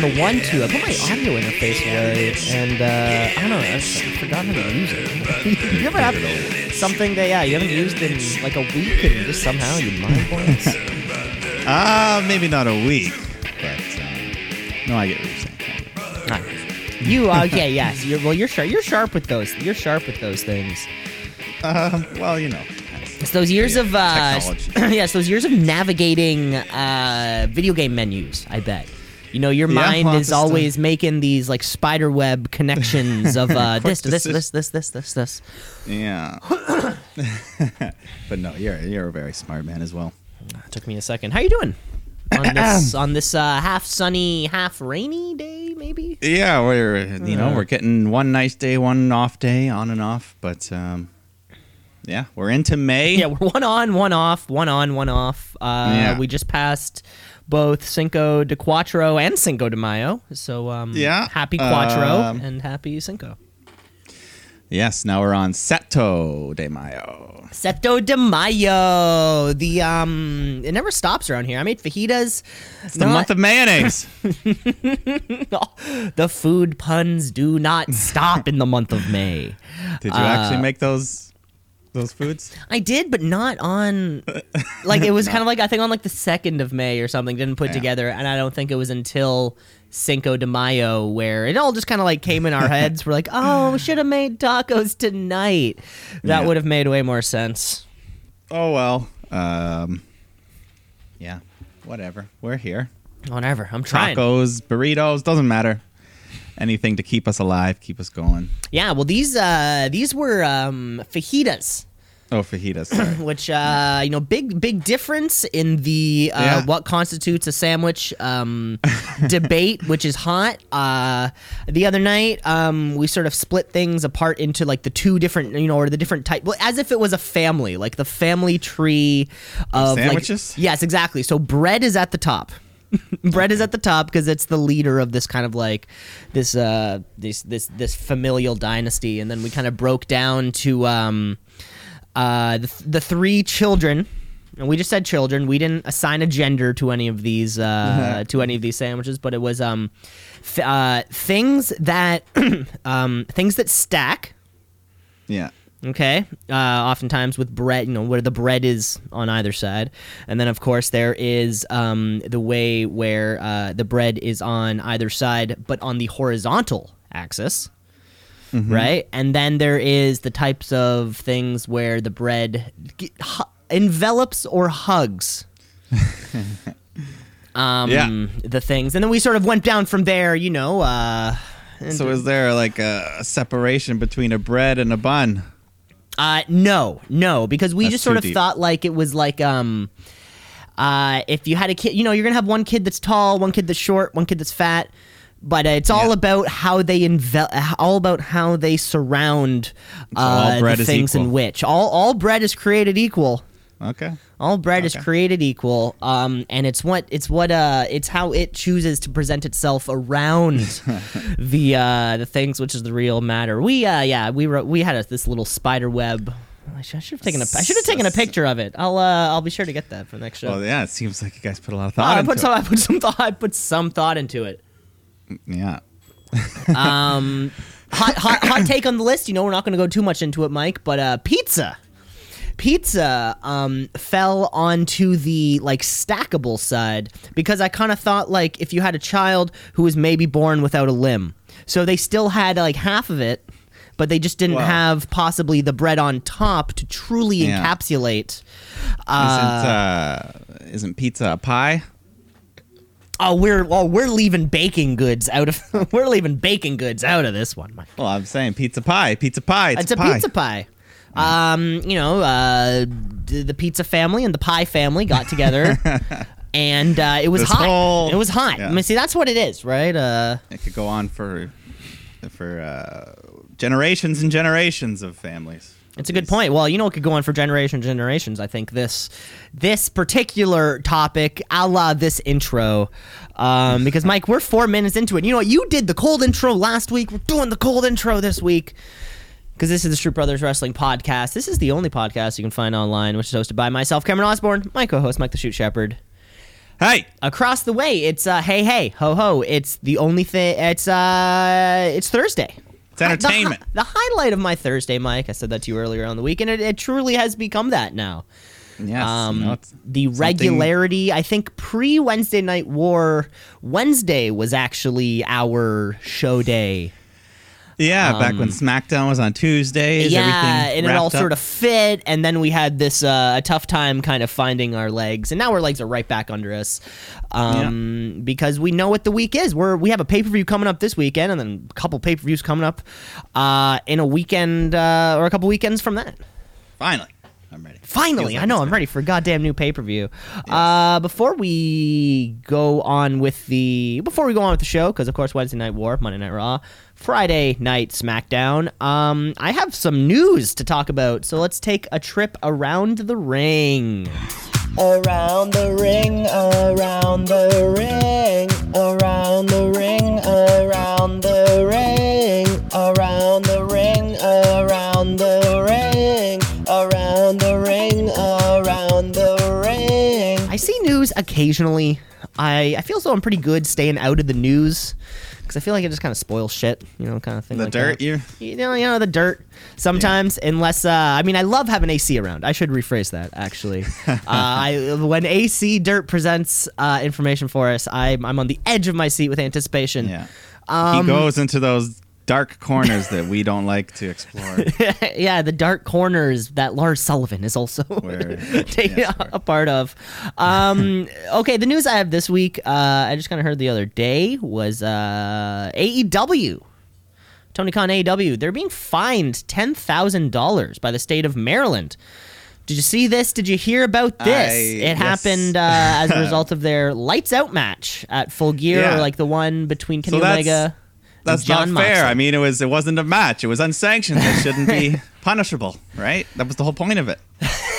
Hello, Mike. Checks on the one two. I put my audio interface away, and uh, I don't know. I've forgotten how to use it. you ever have something that yeah you haven't used in like a week, and just somehow you mind blanks? Uh, maybe not a week, but um, no, I get what you're saying. You okay? Yes. You're well. You're sharp. You're sharp with those. You're sharp with those things. Um, well, you know. It's those years Yeah, of uh, yes, those years of navigating uh, video game menus. I bet. You know, your Yeah, mind is always making these like spider web connections of uh, this this, this, this, this, this, this. Yeah. but no, you're you're a very smart man as well. It Took me a second. How you doing on this on this uh, half sunny, half rainy day? Maybe. Yeah, we're you know Uh. we're getting one nice day, one off day, on and off. But um, yeah, we're into May. Yeah, we're one on, one off, one on, one off. Uh, Yeah. We just passed both Cinco de Cuatro and Cinco de Mayo. So um, Yeah, happy Cuatro um, and happy Cinco. Yes, now we're on Seto de Mayo. Seto de Mayo. The um, it never stops around here. I made fajitas. It's the month of mayonnaise. the food puns do not stop in the month of May. Did you actually make those those foods? I did, but not on. Like it was kind of like I think on like the second of May or something. Didn't put Yeah. together, and I don't think it was until Cinco de Mayo where it all just kind of like came in our heads. We're like, oh, we should have made tacos tonight. That Yeah. would have made way more sense. Oh well. Um, yeah, whatever. We're here. Whatever. I'm trying. Tacos, burritos, doesn't matter. Anything to keep us alive, keep us going. Yeah. Well, these uh these were um fajitas. Oh, fajitas. Which uh, you know, big big difference in the uh, Yeah. what constitutes a sandwich um, debate, which is hot. Uh, the other night, um, we sort of split things apart into like the two different, you know, or the different type, well, as if it was a family, like the family tree of like- Sandwiches? yes, exactly. So bread is at the top. bread is at the top because it's the leader of this kind of like this uh this this this familial dynasty. And then we kind of broke down to um uh the, the three children. And we just said children. We didn't assign a gender to any of these uh to any of these sandwiches but it was um th- uh things that um things that stack yeah. Okay uh, oftentimes with bread you know where the bread is on either side. And then of course there is um, the way where uh, the bread is on either side but on the horizontal axis right? And then there is the types of things where the bread g- hu- envelops or hugs. Um, Yeah. the things. And then we sort of went down from there you know uh, So is there like a separation between a bread and a bun? Uh, no, no, because we That's just sort of deep. thought like it was like um, uh, if you had a kid, you know, you're gonna have one kid that's tall, one kid that's short, one kid that's fat, but uh, it's all Yeah. about how they envel, all about how they surround all uh, the things in which all all bread is created equal. Okay. All bread is created equal, um, and it's what it's what uh, it's how it chooses to present itself around the uh, the things which is the real matter. We uh, yeah, we wrote we had a, this little spider web. I should, I should have taken a I should have taken a picture of it. I'll uh, I'll be sure to get that for the next show. Well, yeah, it seems like you guys put a lot of Oh, thought I into put some it. I put some thought I put some thought into it. Yeah. Um, hot hot hot take on the list. You know, we're not going to go too much into it, Mike, but uh, pizza. Pizza um, fell onto the like stackable side because I kind of thought like if you had a child who was maybe born without a limb, so they still had like half of it, but they just didn't Wow. have possibly the bread on top to truly Yeah. encapsulate. Uh, isn't uh, isn't pizza a pie? oh, we're oh we're leaving baking goods out of we're leaving baking goods out of this one. Well, I'm saying pizza pie, pizza pie. It's, It's a pie. pizza pie. Um, you know, uh, the pizza family and the pie family got together, and uh, it was This hot. whole- it was hot. yeah. I mean, see, that's what it is, right? Uh, It could go on for for uh, generations and generations of families. it's a good point. Well, you know, it could go on for generations, and generations. I think this this particular topic, a la this intro, um, because Mike, we're four minutes into it. You know what? You did the cold intro last week. We're doing the cold intro this week. Because this is the Street Brothers Wrestling Podcast. This is the only podcast you can find online, which is hosted by myself, Cameron Osborne, my co-host, Mike the Shoot Shepherd. Hey, Across the way, it's uh, hey hey ho ho. It's the only thing. It's uh, it's Thursday. it's entertainment. The, the highlight of my Thursday, Mike. I said that to you earlier on the week, and it, it truly has become that now. yes. Um, you know, it's the something- regularity, I think pre Wednesday Night War, Wednesday was actually our show day. Yeah, back when SmackDown was on Tuesdays. Um, yeah, everything and it all up. sort of fit. And then we had this uh, a tough time kind of finding our legs, and now our legs are right back under us um, because we know what the week is. We're we have a pay per view coming up this weekend, and then a couple pay per views coming up uh, in a weekend uh, or a couple weekends from that. Finally, I'm ready. Finally, like I know I'm ready for a goddamn new pay per view. Uh, before we go on with the before we go on with the show, because of course Wednesday Night War, Monday Night Raw, Friday Night SmackDown. Um, I have some news to talk about, so let's take a trip around the ring. Around the ring, around the ring, around the ring, around the news occasionally. I, I feel as though I'm pretty good staying out of the news because I feel like it just kind of spoils shit, you know, kind of thing. The like dirt, that. you you know, you know the dirt. Sometimes, unless uh, I mean, I love having AC around. I should rephrase that actually. uh, I, when AC Dirt presents uh, information for us, I'm I'm on the edge of my seat with anticipation. Yeah. Um, he goes into those dark corners that we don't like to explore. yeah, the dark corners that Lars Sullivan is also taking yes, a, a part of. Um, okay, the news I have this week, uh, I just kind of heard the other day, was uh, AEW. Tony Khan AEW. They're being fined ten thousand dollars by the state of Maryland. Did you see this? Did you hear about this? I- it yes. happened uh, as a result of their lights out match at Full Gear, Yeah. or like the one between Kenny So Omega. That's Jon not fair. Moxley. I mean, it was it wasn't a match. It was unsanctioned. It shouldn't be punishable, right? That was the whole point of it.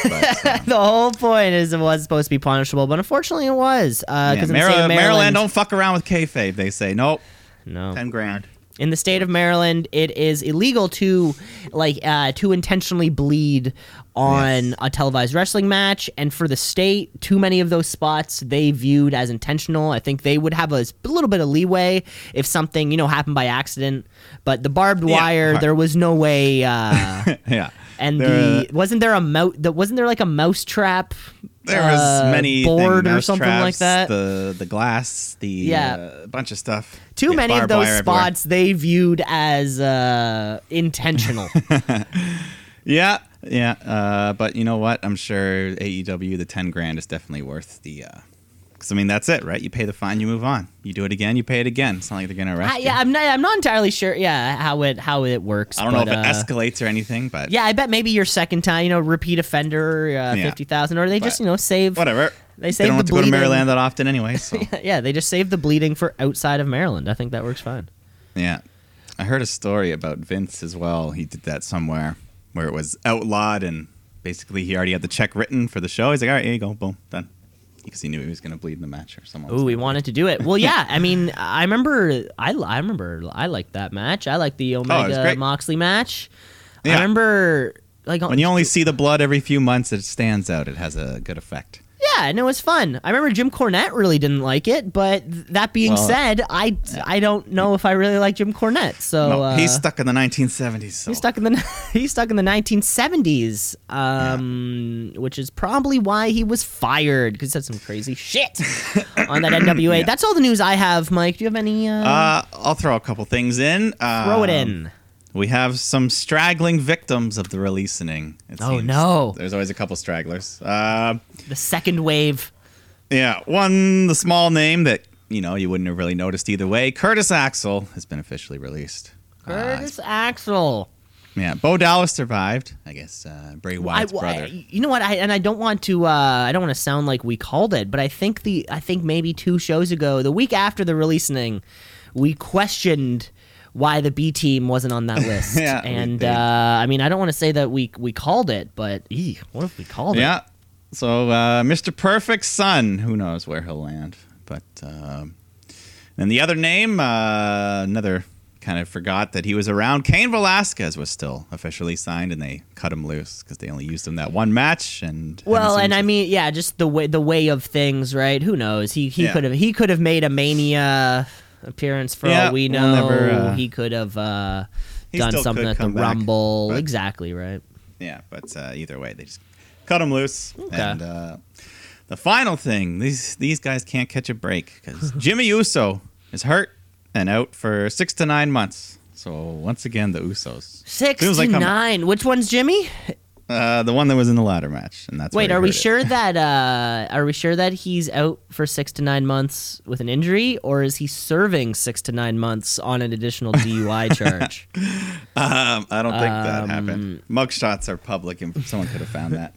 But, um, the whole point is it was supposed to be punishable, but unfortunately it was. Uh, yeah, because in the Mary- state of Maryland, Maryland, don't fuck around with kayfabe. They say nope, no. ten grand. In the state of Maryland, it is illegal to like uh, to intentionally bleed on Yes. a televised wrestling match, and for the state, too many of those spots they viewed as intentional. I think they would have a little bit of leeway if something you know happened by accident, but the barbed Yeah. wire, there was no way. Uh, Yeah, and There- the wasn't there a mouse? Wasn't there like a mouse trap? There was uh, many board thing, or something like that. The the glass, the Yeah. uh, bunch of stuff. Too Yeah, many of those wire everywhere. spots they viewed as uh, intentional. Yeah, yeah. Uh, but you know what? I'm sure AEW the ten grand is definitely worth the. Because I mean, that's it, right? You pay the fine, you move on. You do it again, you pay it again. It's not like they're gonna arrest I, you. yeah, I'm not. I'm not entirely sure. Yeah, how it how it works. I don't know but, if it uh, escalates or anything, but Yeah, I bet maybe your second time, you know, repeat offender, uh, Yeah. fifty thousand, or they just you know save. whatever. They save They don't the have to go to. Maryland that often anyway. So Yeah, they just save the bleeding for outside of Maryland. I think that works fine. yeah, I heard a story about Vince as well. He did that somewhere where it was outlawed, and basically he already had the check written for the show. He's like, all right, here you go, boom, done. Because he knew he was gonna bleed in the match or someone. was Ooh, we wanted to do it. Well, yeah. I mean, I remember. I, I remember. I liked that match. I liked the Oh, Omega great. Moxley match. I remember like When you only see the blood every few months, it stands out. It has a good effect. Yeah, and it was fun. I remember Jim Cornette really didn't like it, but th- that being Well, said, I I don't know if I really like Jim Cornette. So no, uh, he's stuck in the 1970s. So. he's stuck in the he's stuck in the 1970s, um, which is probably why he was fired because he said some crazy shit on that NWA. Yeah. That's all the news I have, Mike. Do you have any? Uh, Uh, I'll throw a couple things in. Um, throw it in. We have some straggling victims of the releasing. Oh, seems. no. There's always a couple stragglers. Uh, The second wave. yeah, one the small name that you know you wouldn't have really noticed either way. Curtis Axel has been officially released. Uh, Curtis Axel. yeah, Bo Dallas survived. I guess uh, Bray Wyatt's I- brother. you know what? I and I don't want to. Uh, I don't want to sound like we called it, but I think the. I think maybe two shows ago, the week after the releasing, we questioned why the B team wasn't on that list. Yeah, and uh, I mean, I don't want to say that we we called it, but ee, what if we called it? Yeah. So uh, Mr. Perfect's son, who knows where he'll land? But um, and the other name, uh, another kind of forgot that he was around. Cain Velasquez was still officially signed, and they cut him loose because they only used him that one match. And Well, and I mean, yeah, just the way the way of things, right? Who knows? He he Yeah. could have he could have made a Mania appearance for Yeah, all we we'll know. never, uh, he could have uh, done something at the back, Rumble. but- exactly right. yeah, but uh, either way, they just cut him loose. Okay. And uh, the final thing, these these guys can't catch a break because Jimmy Uso is hurt and out for six to nine months. So once again, the Usos. Six to like nine. Which one's Jimmy? Uh, the one that was in the ladder match, and that's Wait, are we it. sure that uh, are we sure that he's out for six to nine months with an injury, or is he serving six to nine months on an additional DUI charge? Um, I don't think that Um, happened. Mugshots are public, and someone could have found that.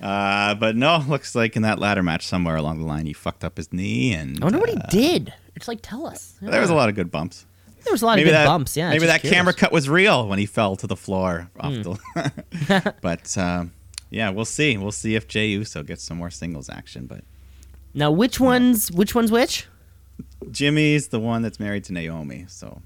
Uh, but no, looks like in that ladder match somewhere along the line, he fucked up his knee, and I wonder what he uh, did. It's like tell us. There was a lot of good bumps. There was a lot maybe of good that bumps. Yeah, maybe that curious. camera cut was real when he fell to the floor off Hmm. the. but um, yeah, we'll see. We'll see if Jay Uso gets some more singles action. But Now, which one's which one's which? Jimmy's the one that's married to Naomi, so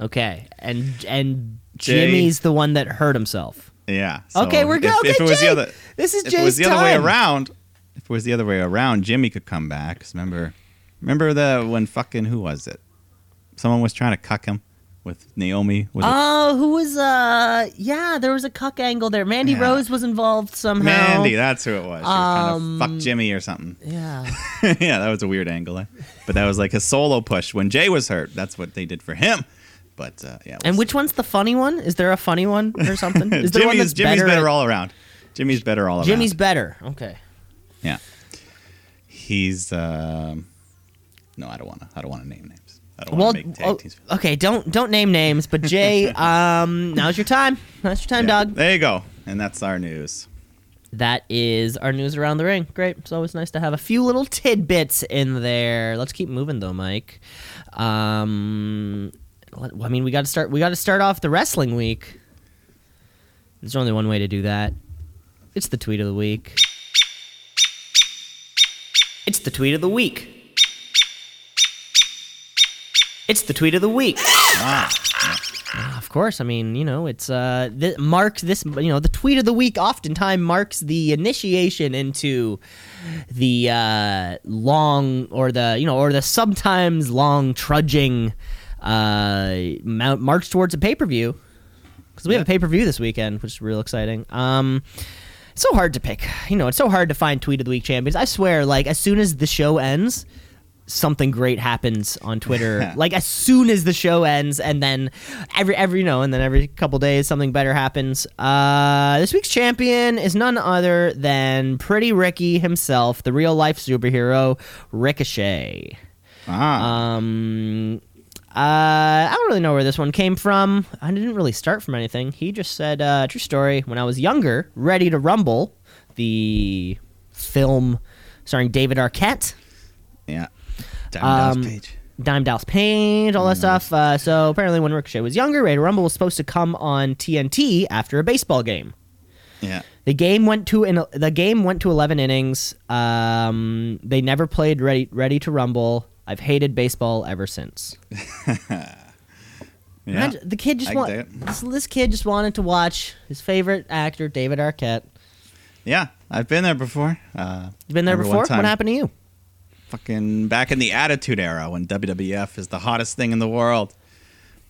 Okay, and and Jay- Jimmy's the one that hurt himself. yeah. So Okay, we're good. If, Okay, if it was Jay, the other, this is if Jay's it was the other way around, if it was the other way around, Jimmy could come back. 'Cause remember, remember the when fucking who was it? Someone was trying to cuck him with Naomi. Was it Oh, who was uh? Yeah, there was a cuck angle there. Mandy Yeah. Rose was involved somehow. Mandy? That's who it was. She was trying Um, to fuck Jimmy or something. Yeah. yeah, that was a weird angle. eh? But that was like a solo push when Jay was hurt. That's what they did for him. But uh, yeah. And we'll which one's the funny one? Is there a funny one or something? Is there one that's Jimmy's better? better, at- all around. Jimmy's better all around. Jimmy's better. Okay. yeah. He's um, no, I don't want to. I don't want to name names. I don't Well, want to make tag oh, teams. okay. Don't don't name names, but Jay, um, now's your time. Now's your time, Yeah, dog. There you go. And that's our news. That is our news around the ring. Great. It's always nice to have a few little tidbits in there. Let's keep moving though, Mike. Um, I mean, we got to start. We got to start off the wrestling week. There's only one way to do that. It's the tweet of the week. It's the tweet of the week. It's the tweet of the week. Ah, Of course, I mean, you know, it's uh th- marks this, you know, the tweet of the week oftentimes marks the initiation into the uh long or the, you know, or the sometimes long trudging uh march towards a pay-per-view. Cuz we have a pay-per-view this weekend, which is real exciting. Um it's so hard to pick. You know, it's so hard to find tweet of the week champions. I swear like as soon as the show ends, something great happens on Twitter. like as soon as the show ends, and then every every you know, and then every couple days something better happens. Uh, this week's champion is none other than Pretty Ricky himself, the real life superhero Ricochet. ah. Um, uh, I don't really know where this one came from. I didn't really start from anything. He just said, uh, true story. When I was younger, Ready to Rumble, the film starring David Arquette. yeah. Diamond um, Dallas Page. Dime Dallas Page, all that stuff. Uh, so apparently, when Ricochet was younger, Ready to Rumble was supposed to come on TNT after a baseball game. Yeah. The game went to an, the game went to eleven innings. Um, they never played Ready Ready to Rumble. I've hated baseball ever since. Yeah. Imagine- the kid just want this, this kid just wanted to watch his favorite actor, David Arquette. Yeah. I've been there before. Uh, You been there before? What happened to you? Fucking back in the Attitude Era when WWF is the hottest thing in the world.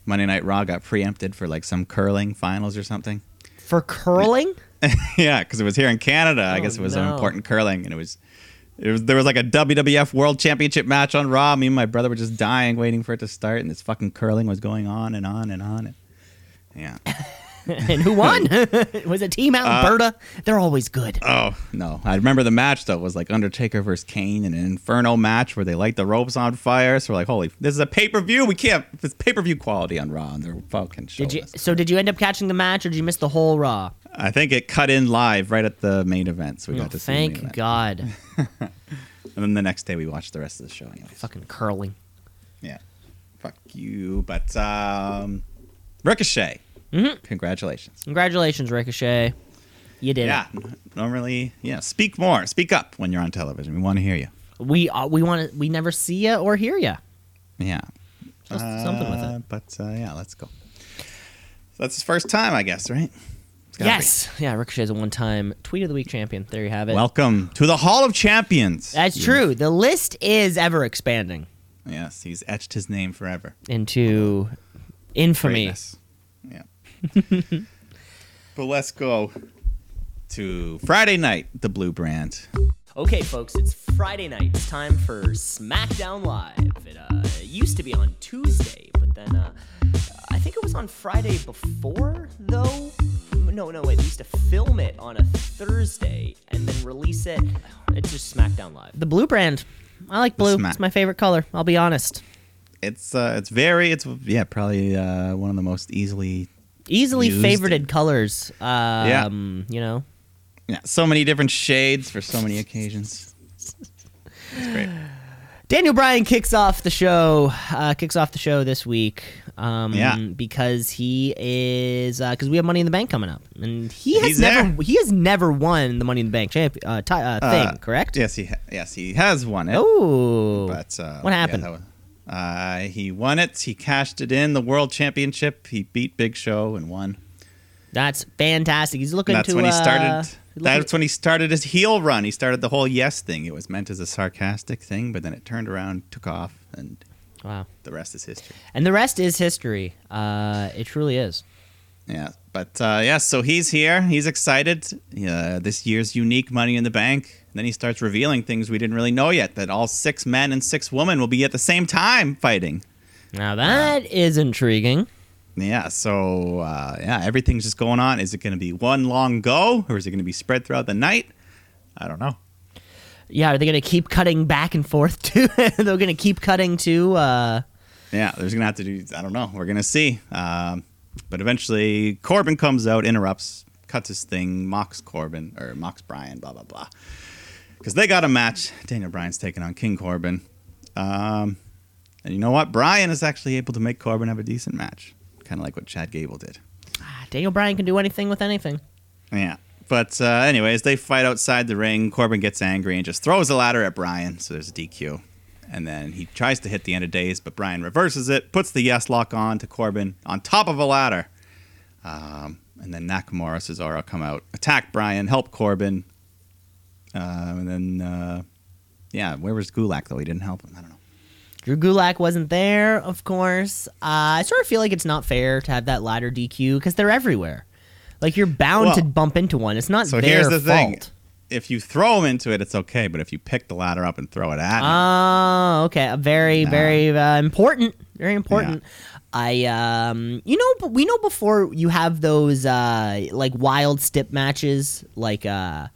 Monday Night Raw got preempted for like some curling finals or something. For curling? yeah, because it was here in Canada. I Oh, guess it was no. an important curling, and it was, it was there was like a WWF World Championship match on Raw. Me and my brother were just dying, waiting for it to start, and this fucking curling was going on and on and on. Yeah. and who won? was it Team Uh, Alberta? They're always good. Oh no! I remember the match though. It was like Undertaker versus Kane in an Inferno match where they light the ropes on fire. So we're like, holy, this is a pay per view. We can't. It's pay per view quality on Raw, and they're fucking Did you? So did you end up catching the match, or did you miss the whole Raw? I think it cut in live right at the main event, so we Oh, got to see. thank. God. And then the next day we watched the rest of the show. Anyways. Fucking curling. Yeah. Fuck you. But um, Ricochet. Mhm. Congratulations. Congratulations, Ricochet. You did it. Yeah. Normally, yeah. Speak more. Speak up when you're on television. We want to hear you. We uh, we want to. We never see you or hear you. Yeah. something with Uh, it. But uh, yeah, let's go. So that's his first time, I guess, right? Yes, yeah. Ricochet's a one-time tweet of the week champion. There you have it. Welcome to the Hall of Champions. That's true. The list is ever expanding Yes, he's etched his name forever. into infamy. Greatness. Yeah. but let's go to Friday night, the Blue Brand. Okay, folks, it's Friday night. It's time for SmackDown Live. It, uh, it used to be on Tuesday, but then uh, I think it was on Friday before, though. No, no, wait. They used to film it on a Thursday and then release it. It's just SmackDown Live. The blue brand. I like blue. Smack- It's my favorite color. I'll be honest. It's uh, it's very, it's yeah, probably uh, one of the most easily Easily Used. favorited colors. Um, You know. Yeah, so many different shades for so many occasions. It's great. Daniel Bryan kicks off the show. Uh, kicks off the show this week. Um, Yeah. because he is because we have Money in the Bank coming up, and he has He's never there. he has never won the Money in the Bank champ uh, ti- uh, thing. Uh, correct? Yes, he ha- yes he has won it. Oh, but uh, what yeah, happened? was- uh, he won it. He cashed it in the World Championship. He beat Big Show and won. that's fantastic. He's looking That's to. when he uh, started. looking- That's when he started his heel run. He started the whole yes thing. It was meant as a sarcastic thing, but then it turned around, took off, and wow. the rest is history. And the rest is history. Uh, it truly is. Yeah, but uh, yeah, so he's here. He's excited. Uh, this year's unique Money in the Bank. Then he starts revealing things we didn't really know yet. That all six men and six women will be at the same time fighting. Now that is intriguing. Yeah, so uh, yeah, everything's just going on. Is it going to be one long go, or is it going to be spread throughout the night? I don't know. Yeah, are they going to keep cutting back and forth too? They're going to keep cutting to. Uh, Yeah, there's gonna have to do. I don't know. We're gonna see. Um, but eventually, Corbin comes out, interrupts, cuts his thing, mocks Corbin or mocks Bryan, blah blah blah. Because they got a match. Daniel Bryan's taking on King Corbin. Um, and you know what? Bryan is actually able to make Corbin have a decent match, kind of like what Chad Gable did. Daniel Bryan can do anything with anything. Yeah. But uh, anyways, they fight outside the ring. Corbin gets angry and just throws a ladder at Bryan. So there's a DQ. And then he tries to hit the end of days, but Bryan reverses it, puts the yes lock on to Corbin on top of a ladder. Um, and then Nakamura, Cesaro come out, attack Bryan, help Corbin. Um, and then, uh, yeah, where was Gulak though? He didn't help him. I don't know. Drew Gulak wasn't there, of course. Uh, I sort of feel like it's not fair to have that ladder DQ because they're everywhere. Like you're bound Well, to bump into one. It's not So their here's the thing: fault. If you throw him into it, it's okay. But if you pick the ladder up and throw it at him, Oh, okay. Very, Nah. very uh, important. Very important. I um, you know, we know before you have those uh like wild stip matches, like uh,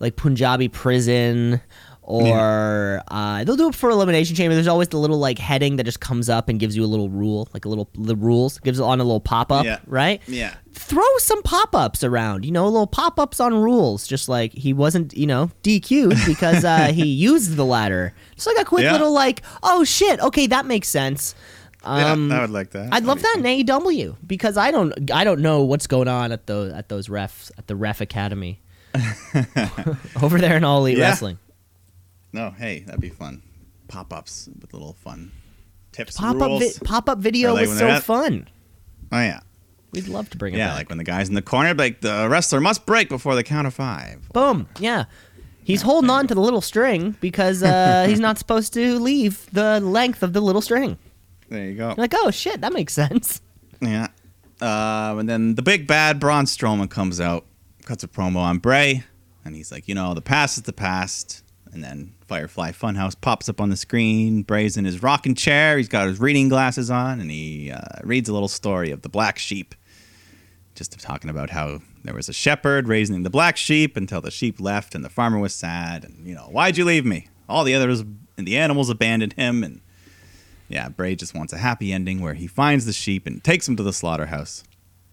like Punjabi prison. Or uh, they'll do it for elimination chamber. There's always the little like heading that just comes up and gives you a little rule, like a little the rules gives it on a little pop up, Yeah. right? yeah, throw some pop-ups around you know little pop-ups on rules just like he wasn't you know dq'd because uh, he used the ladder just like a quick Yeah. little like oh shit okay that makes sense um, yeah, I would like that. I'd love that in AEW because I don't I don't know what's going on at those at those refs at the ref academy over there in All Elite Yeah. Wrestling. No, hey, that'd be fun. Pop ups with little fun tips. Pop and up rules. vi- pop up video like was so fun. oh yeah, We'd love to bring it yeah. back. Like when the guys in the corner, like the wrestler must break before the count of five. Boom. Yeah. He's holding on to the little string because uh, he's not supposed to leave the length of the little string. There you go. You're like, oh shit, that makes sense. Yeah. Uh, and then the big bad Braun Strowman comes out, cuts a promo on Bray, and he's like, you know, the past is the past. And then Firefly Funhouse pops up on the screen. Bray's in his rocking chair. He's got his reading glasses on, and he uh, reads a little story of the black sheep. Just talking about how there was a shepherd raising the black sheep until the sheep left, and the farmer was sad. And, you know, why'd you leave me? All the others and the animals abandoned him, and yeah, Bray just wants a happy ending where he finds the sheep and takes him to the slaughterhouse.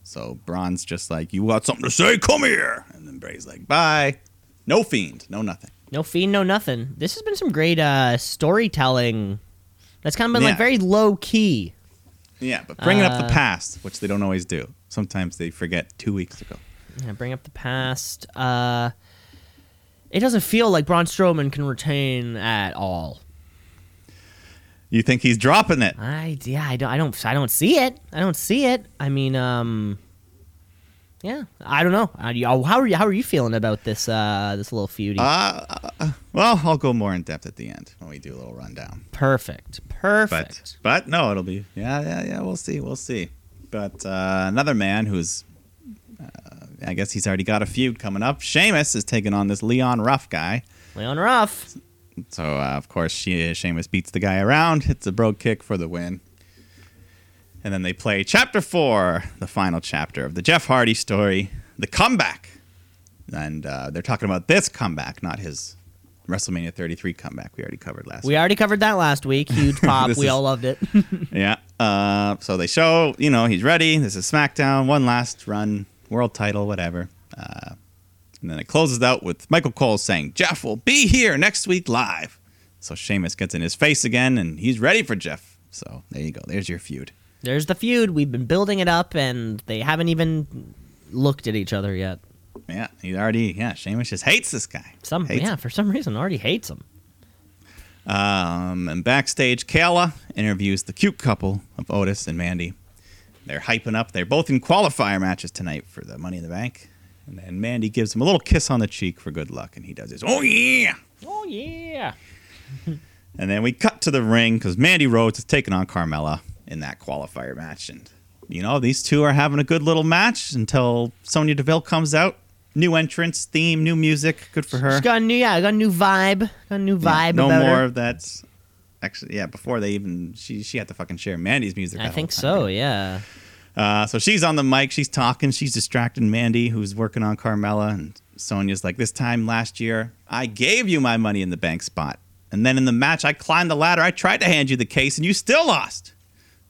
So Braun's just like, You got something to say? Come here. And then Bray's like, Bye. No fiend, no nothing. No fiend, no nothing. This has been some great uh, storytelling. That's kind of been like very low key. Yeah, but bringing up Uh, the past, which they don't always do. Sometimes they forget two weeks ago. Yeah, bring up the past. Uh, it doesn't feel like Braun Strowman can retain at all. You think he's dropping it? I yeah, I don't I don't I don't see it. I don't see it. I mean, um yeah, I don't know. How, do you, how are you how are you feeling about this uh this little feud? Uh, uh, well, I'll go more in depth at the end when we do a little rundown. Perfect. Perfect. But but no, it'll be yeah yeah yeah. We'll see we'll see. But uh, another man who's uh, I guess he's already got a feud coming up. Sheamus is taking on this Leon Ruff guy. Leon Ruff. So uh, of course she, Sheamus beats the guy around, hits a brogue kick for the win. And then they play chapter four, the final chapter of the Jeff Hardy story, the comeback. And uh, they're talking about this comeback, not his WrestleMania 33 comeback we already covered last week. We week. already covered that last week. Huge pop. We is- all loved it. Yeah. Uh, so they show, you know, he's ready. This is SmackDown, one last run, world title, whatever. Uh, and then it closes out with Michael Cole saying, Jeff will be here next week live. So Sheamus gets in his face again, and he's ready for Jeff. So there you go. There's your feud. There's the feud. We've been building it up, and they haven't even looked at each other yet. Yeah, he already, yeah, Sheamus just hates this guy. Some Hates yeah, for some reason, already hates him. Um, and backstage, Kayla interviews the cute couple of Otis and Mandy. They're hyping up. They're both in qualifier matches tonight for the Money in the Bank. And then Mandy gives him a little kiss on the cheek for good luck, and he does his, oh yeah! Oh yeah. And then we cut to the ring because Mandy Rose is taking on Carmella in that qualifier match. And, you know, these two are having a good little match until Sonya Deville comes out. New entrance, theme, new music. Good for her. She's got a new yeah, got a new vibe. Got a new Yeah, vibe. no about more her. of that. Actually, yeah. Before they even she she had to fucking share Mandy's music. I think so. Yeah. Uh, so she's on the mic. She's talking. She's distracting Mandy, who's working on Carmella, and Sonya's like, "This time last year, I gave you my money in the bank spot, and then in the match, I climbed the ladder. I tried to hand you the case, and you still lost.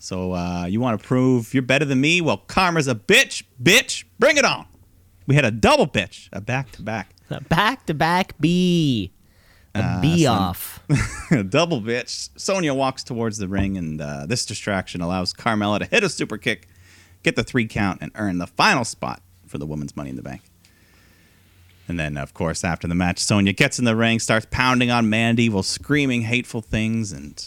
So uh, you want to prove you're better than me? Well, karma's a bitch, bitch. Bring it on. We had a double bitch, a back to back." A back to back B. A Uh, B off. Double bitch. Sonya walks towards the ring, and uh, this distraction allows Carmella to hit a super kick, get the three count, and earn the final spot for the women's Money in the Bank. And then, of course, after the match, Sonya gets in the ring, starts pounding on Mandy while screaming hateful things, and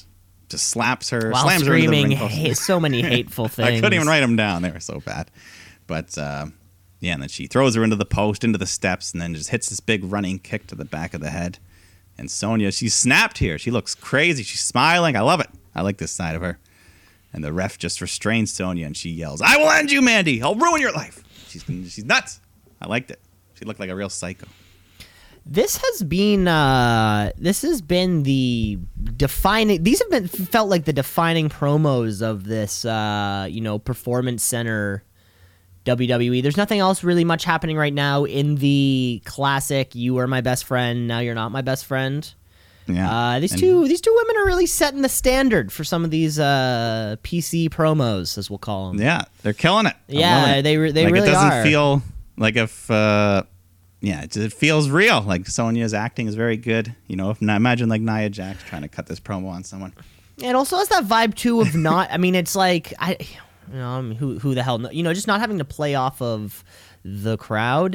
just slaps her, While slams her into the screaming ha- so many hateful things. I couldn't even write them down; they were so bad. But uh, yeah, and then she throws her into the post, into the steps, and then just hits this big running kick to the back of the head. And Sonya, she's snapped here. She looks crazy. She's smiling. I love it. I like this side of her. And the ref just restrains Sonya, and she yells, "I will end you, Mandy. I'll ruin your life." She's she's nuts. I liked it. She looked like a real psycho. This has been uh this has been the defining these have been felt like the defining promos of this uh you know performance center WWE. There's nothing else really much happening right now in the classic you were my best friend, now you're not my best friend. Yeah. Uh, these And- two these two women are really setting the standard for some of these uh, PC promos, as we'll call them. Yeah, they're killing it. I'm Yeah, it. they re- they like, really it doesn't are. feel like if uh yeah, it, it feels real. Like Sonya's acting is very good. You know, if I imagine like Nia Jax trying to cut this promo on someone. It also has that vibe too of not. I mean, it's like I, you know, I mean, who who the hell, you know, just not having to play off of the crowd.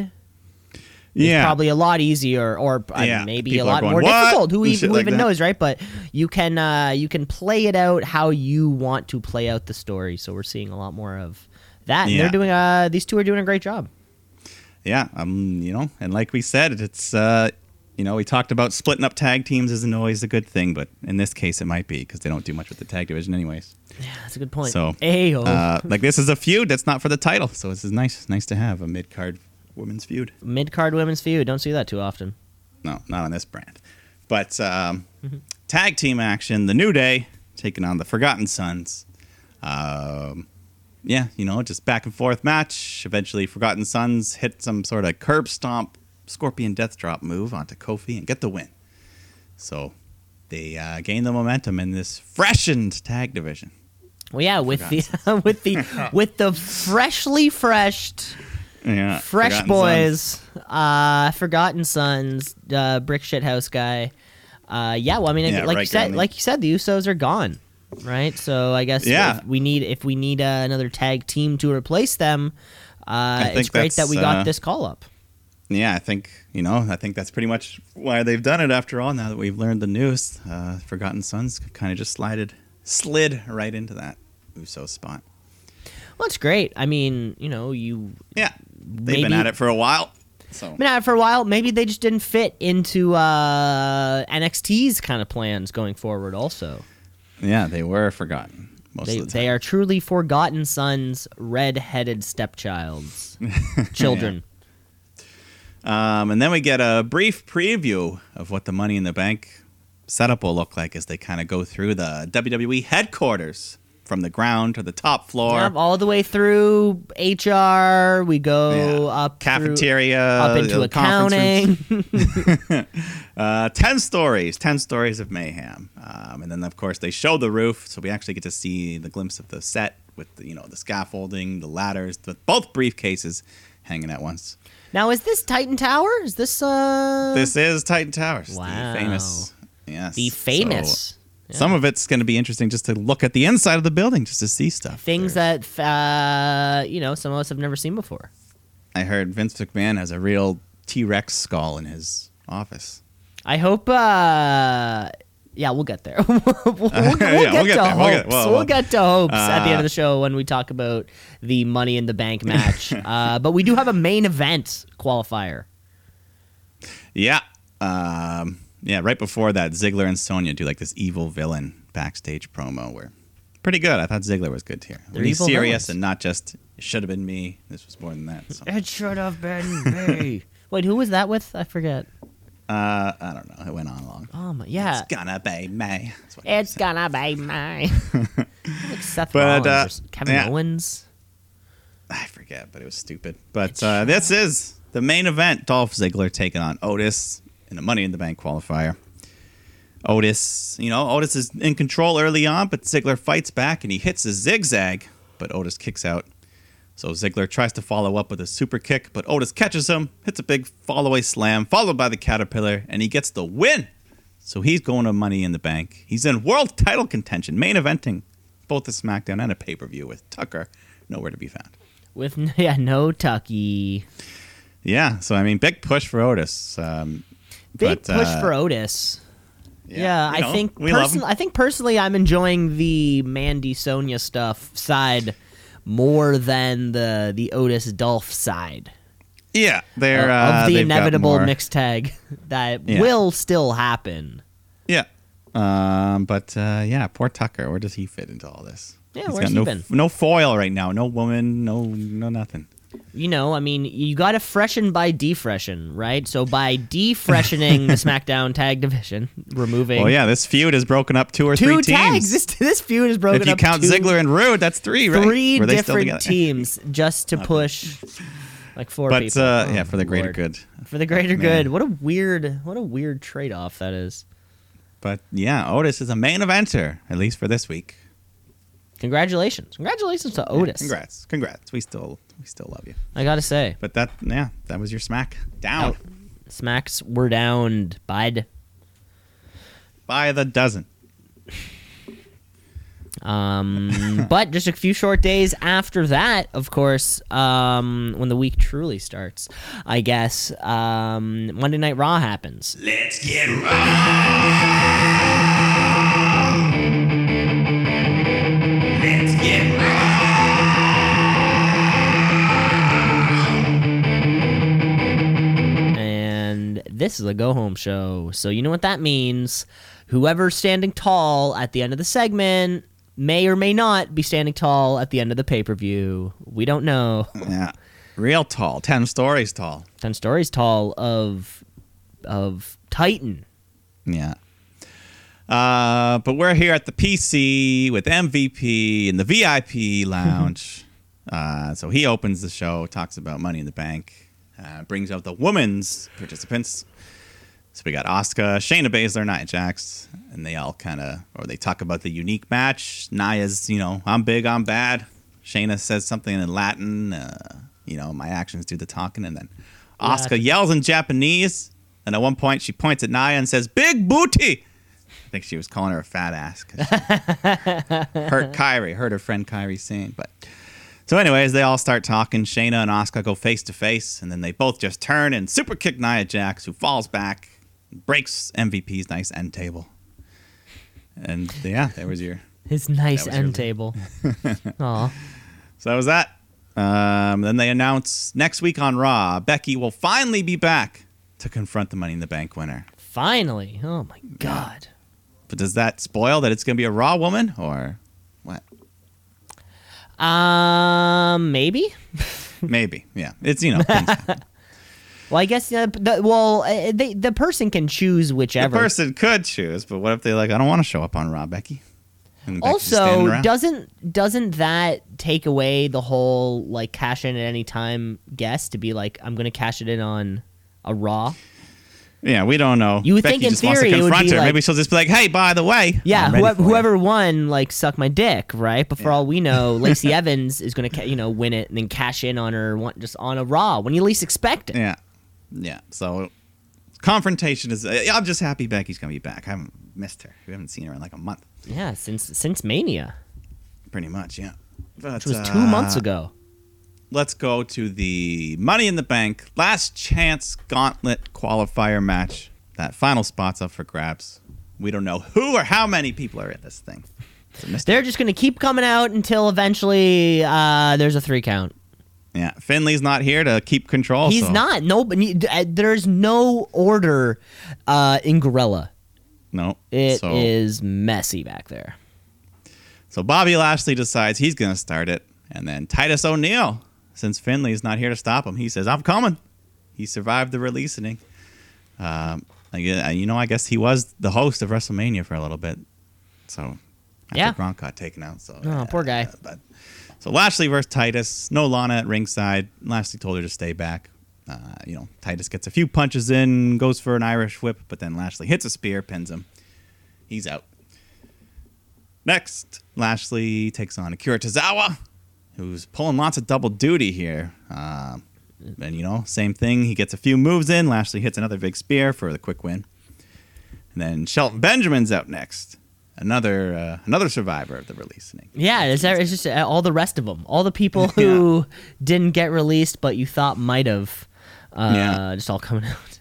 is Yeah, probably a lot easier, or uh, Yeah, maybe a people are lot going, more "What?" difficult. Who, even, who like even that. knows, right? But you can uh, you can play it out how you want to play out the story. So we're seeing a lot more of that. And Yeah. they're doing. Uh, these two are doing a great job. Yeah. Um, you know, and like we said, it's uh, you know, we talked about splitting up tag teams isn't always a good thing, but in this case, it might be because they don't do much with the tag division, anyways. Yeah, that's a good point. So, Ayo. Uh, like this is a feud that's not for the title, so this is nice. Nice to have a mid card women's feud. mid card women's feud. Don't see that too often. No, not on this brand. But um, tag team action, the New Day taking on the Forgotten Sons. Um, yeah, you know, just back and forth match. Eventually, Forgotten Sons hit some sort of curb stomp, Scorpion Death Drop move onto Kofi and get the win. So they uh, gain the momentum in this freshened tag division. Well, yeah, with the with the with the freshly freshed Yeah, fresh Forgotten boys, uh, Forgotten Sons, uh, Brick Shit House guy. Uh, yeah, well, I mean, Yeah, like you said, like you said, the Usos are gone, right? So I guess Yeah. if we need if we need uh, another tag team to replace them, uh, it's great that we got uh, this call up. Yeah, I think you know. I think that's pretty much why they've done it. After all, now that we've learned the news, uh, Forgotten Sons kind of just slided slid right into that Uso spot. Well, it's great. I mean, you know, you Yeah, they've been at it for a while. So been at it for a while. Maybe they just didn't fit into uh, NXT's kind of plans going forward. Also, yeah, they were forgotten most they of the they are truly forgotten sons, red-headed stepchilds, children. Um, and then we get a brief preview of what the Money in the Bank setup will look like as they kind of go through the WWE headquarters from the ground to the top floor. Yep, all the way through HR. We go Yeah. up through- cafeteria, up into the conference accounting. Uh, 10 stories, 10 stories of mayhem. Um, and then, of course, they show the roof, so we actually get to see the glimpse of the set with the, you know, the scaffolding, the ladders, with both briefcases hanging at once. now, is this Titan Tower? Is this uh This is Titan Towers, Wow. the famous. Yes. the So, Some of it's going to be interesting just to look at the inside of the building, just to see stuff. things There's- that uh, you know some of us have never seen before? I heard Vince McMahon has a real T Rex skull in his office. I hope. uh yeah, we'll get there. we'll, we'll, we'll Yeah, get we'll get to there. hopes. We'll get- well, to hopes at the end Uh, of the show when we talk about the Money in the Bank match. uh, but we do have a main event qualifier. Yeah. Um, yeah, right before that, Ziggler and Sonya do like this evil villain backstage promo where pretty good. I thought Ziggler was good here. They're He's serious villains. and not just it should have been me. This was more than that. So. It should have been me. Wait, who was that with? I forget. Uh, I don't know. It went on long. Oh my, yeah. It's gonna be me. It's gonna be me. like Seth But, Rollins uh, Kevin yeah. Owens. I forget, but it was stupid. But uh, this is the main event. Dolph Ziggler taking on Otis in a Money in the Bank qualifier. Otis, you know, Otis is in control early on, but Ziggler fights back and he hits a zigzag, but Otis kicks out. So Ziggler tries to follow up with a super kick, but Otis catches him, hits a big fallaway slam, followed by the Caterpillar, and he gets the win. So he's going to Money in the Bank. He's in world title contention, main eventing both the SmackDown and a pay per view with Tucker nowhere to be found. With yeah, no Tucky. Yeah, so I mean, big push for Otis. Um, Big but, push uh, for Otis. Yeah, you I know, think we love person- I think personally, I'm enjoying the Mandy Sonya stuff side more than the the Otis Dolph side Yeah, they're of, uh, of the inevitable mixed tag that Yeah. will still happen. Yeah, um, but uh, yeah, poor Tucker. Where does he fit into all this? Yeah, He's where's got he no, been? no foil right now. No woman. No, no nothing. You know, I mean, you got to freshen by defreshen, right? So by defreshening the SmackDown tag division, removing Well, yeah, this feud is broken up two or two three tags. This this feud is broken up. if you count two- Ziggler and Roode, that's three, right? three Were different teams just to push like four But people. uh, Oh, yeah, for the greater Lord. good. For the greater Man. good. What a weird, what a weird trade off that is. But yeah, Otis is a main eventer at least for this week. Congratulations, congratulations to Yeah, Otis. congrats, congrats. We still, we still love you. I gotta say, But that, yeah, that was your smack down smacks were downed, bud. by the dozen. Um, but just a few short days after that, of course, um, when the week truly starts, I guess um, Monday Night Raw happens. Let's get raw. This is a go home show. So you know what that means. Whoever's standing tall at the end of the segment may or may not be standing tall at the end of the pay per view. We don't know. Yeah, real tall, ten stories tall. Ten stories tall of of Titan. Yeah. Uh, but we're here at the PC with MVP in the VIP lounge. uh, so he opens the show, talks about Money in the Bank, uh, brings out the women's participants. So we got Asuka, Shayna Baszler, Nia Jax, and they all kind of, or they talk about the unique match. Nia's, you know, I'm big, I'm bad. Shayna says something in Latin, uh, you know, my actions do the talking, and then Asuka Latin. yells in Japanese, and at one point she points at Nia and says, "Big booty." I think she was calling her a fat ass. hurt Kairi, heard her friend Kairi saying. But so, anyways, they all start talking. Shayna and Asuka go face to face, and then they both just turn and super kick Nia Jax, who falls back, breaks MVP's nice end table. And yeah, there was your His nice end your- table. Aw. So that was that. Um, then they announce next week on Raw, Becky will finally be back to confront the Money in the Bank winner. Finally. Oh my god. But does that spoil that it's going to be a Raw woman or? Um, maybe. Maybe. Yeah. It's, you know. Well, I guess uh, the well, uh, they, the person can choose the whichever. person could choose, but what if they like, I don't want to show up on Raw, Becky? And Becky's just standing also, doesn't doesn't that take away the whole like cash in at any time guess to be like I'm going to cash it in on a Raw? Yeah, we don't know. You would Becky think in just wants to theory it would confront be her. like- Maybe she'll just be like, "Hey, by the way, Yeah, I'm ready whoever, for you." whoever won, like, suck my dick, right? But for Yeah. all we know, Lacey Evans is going to, ca- you know, win it and then cash in on her one, just on a Raw when you least expect it. Yeah, yeah. So confrontation is. uh, I'm just happy Becky's gonna be back. I haven't missed her. We haven't seen her in like a month, Yeah, since since Mania, pretty much. Yeah, but, which was two uh, months ago. Let's go to the Money in the Bank last chance gauntlet qualifier match. That final spot's up for grabs. We don't know who or how many people are in this thing. It's a mystery. They're just going to keep coming out until eventually uh, there's a three count. Yeah, Finlay's not here to keep control. He's so- not. No, but uh, there's no order uh, in Gorilla. No, It is so, messy back there. So Bobby Lashley decides he's going to start it, and then Titus O'Neil, since Finlay is not here to stop him, he says, "I'm coming." He survived the releasing. Um, you know, I guess he was the host of WrestleMania for a little bit. So after Yeah. Gronk got taken out. So Oh, poor guy. uh, but so Lashley versus Titus. No Lana at ringside. Lashley told her to stay back. Uh, you know, Titus gets a few punches in, goes for an Irish whip, but then Lashley hits a spear, pins him. He's out. Next, Lashley takes on Akira Tozawa, who's pulling lots of double duty here. Um, and, you know, same thing. He gets a few moves in. Lashley hits another big spear for the quick win. And then Shelton Benjamin's out next. Another uh, another survivor of the releasing. Yeah, it's, it's just uh, all the rest of them, all the people who didn't get released but you thought might have, uh, Yeah. just all coming out.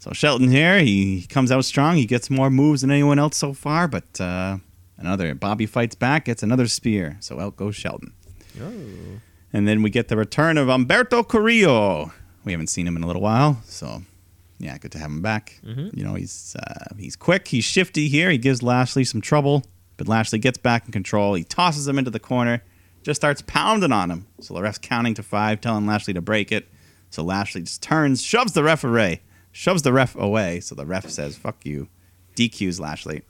So Shelton here, he comes out strong. He gets more moves than anyone else so far, but uh, another Bobby fights back, gets another spear. So out goes Shelton. And then we get the return of Humberto Carrillo. We haven't seen him in a little while, so yeah, good to have him back. You know, he's uh, he's quick, he's shifty here. He gives Lashley some trouble, but Lashley gets back in control. He tosses him into the corner, just starts pounding on him. So the ref's counting to five, telling Lashley to break it. So Lashley just turns, shoves the ref away, shoves the ref away. So the ref says, "Fuck you," DQs Lashley.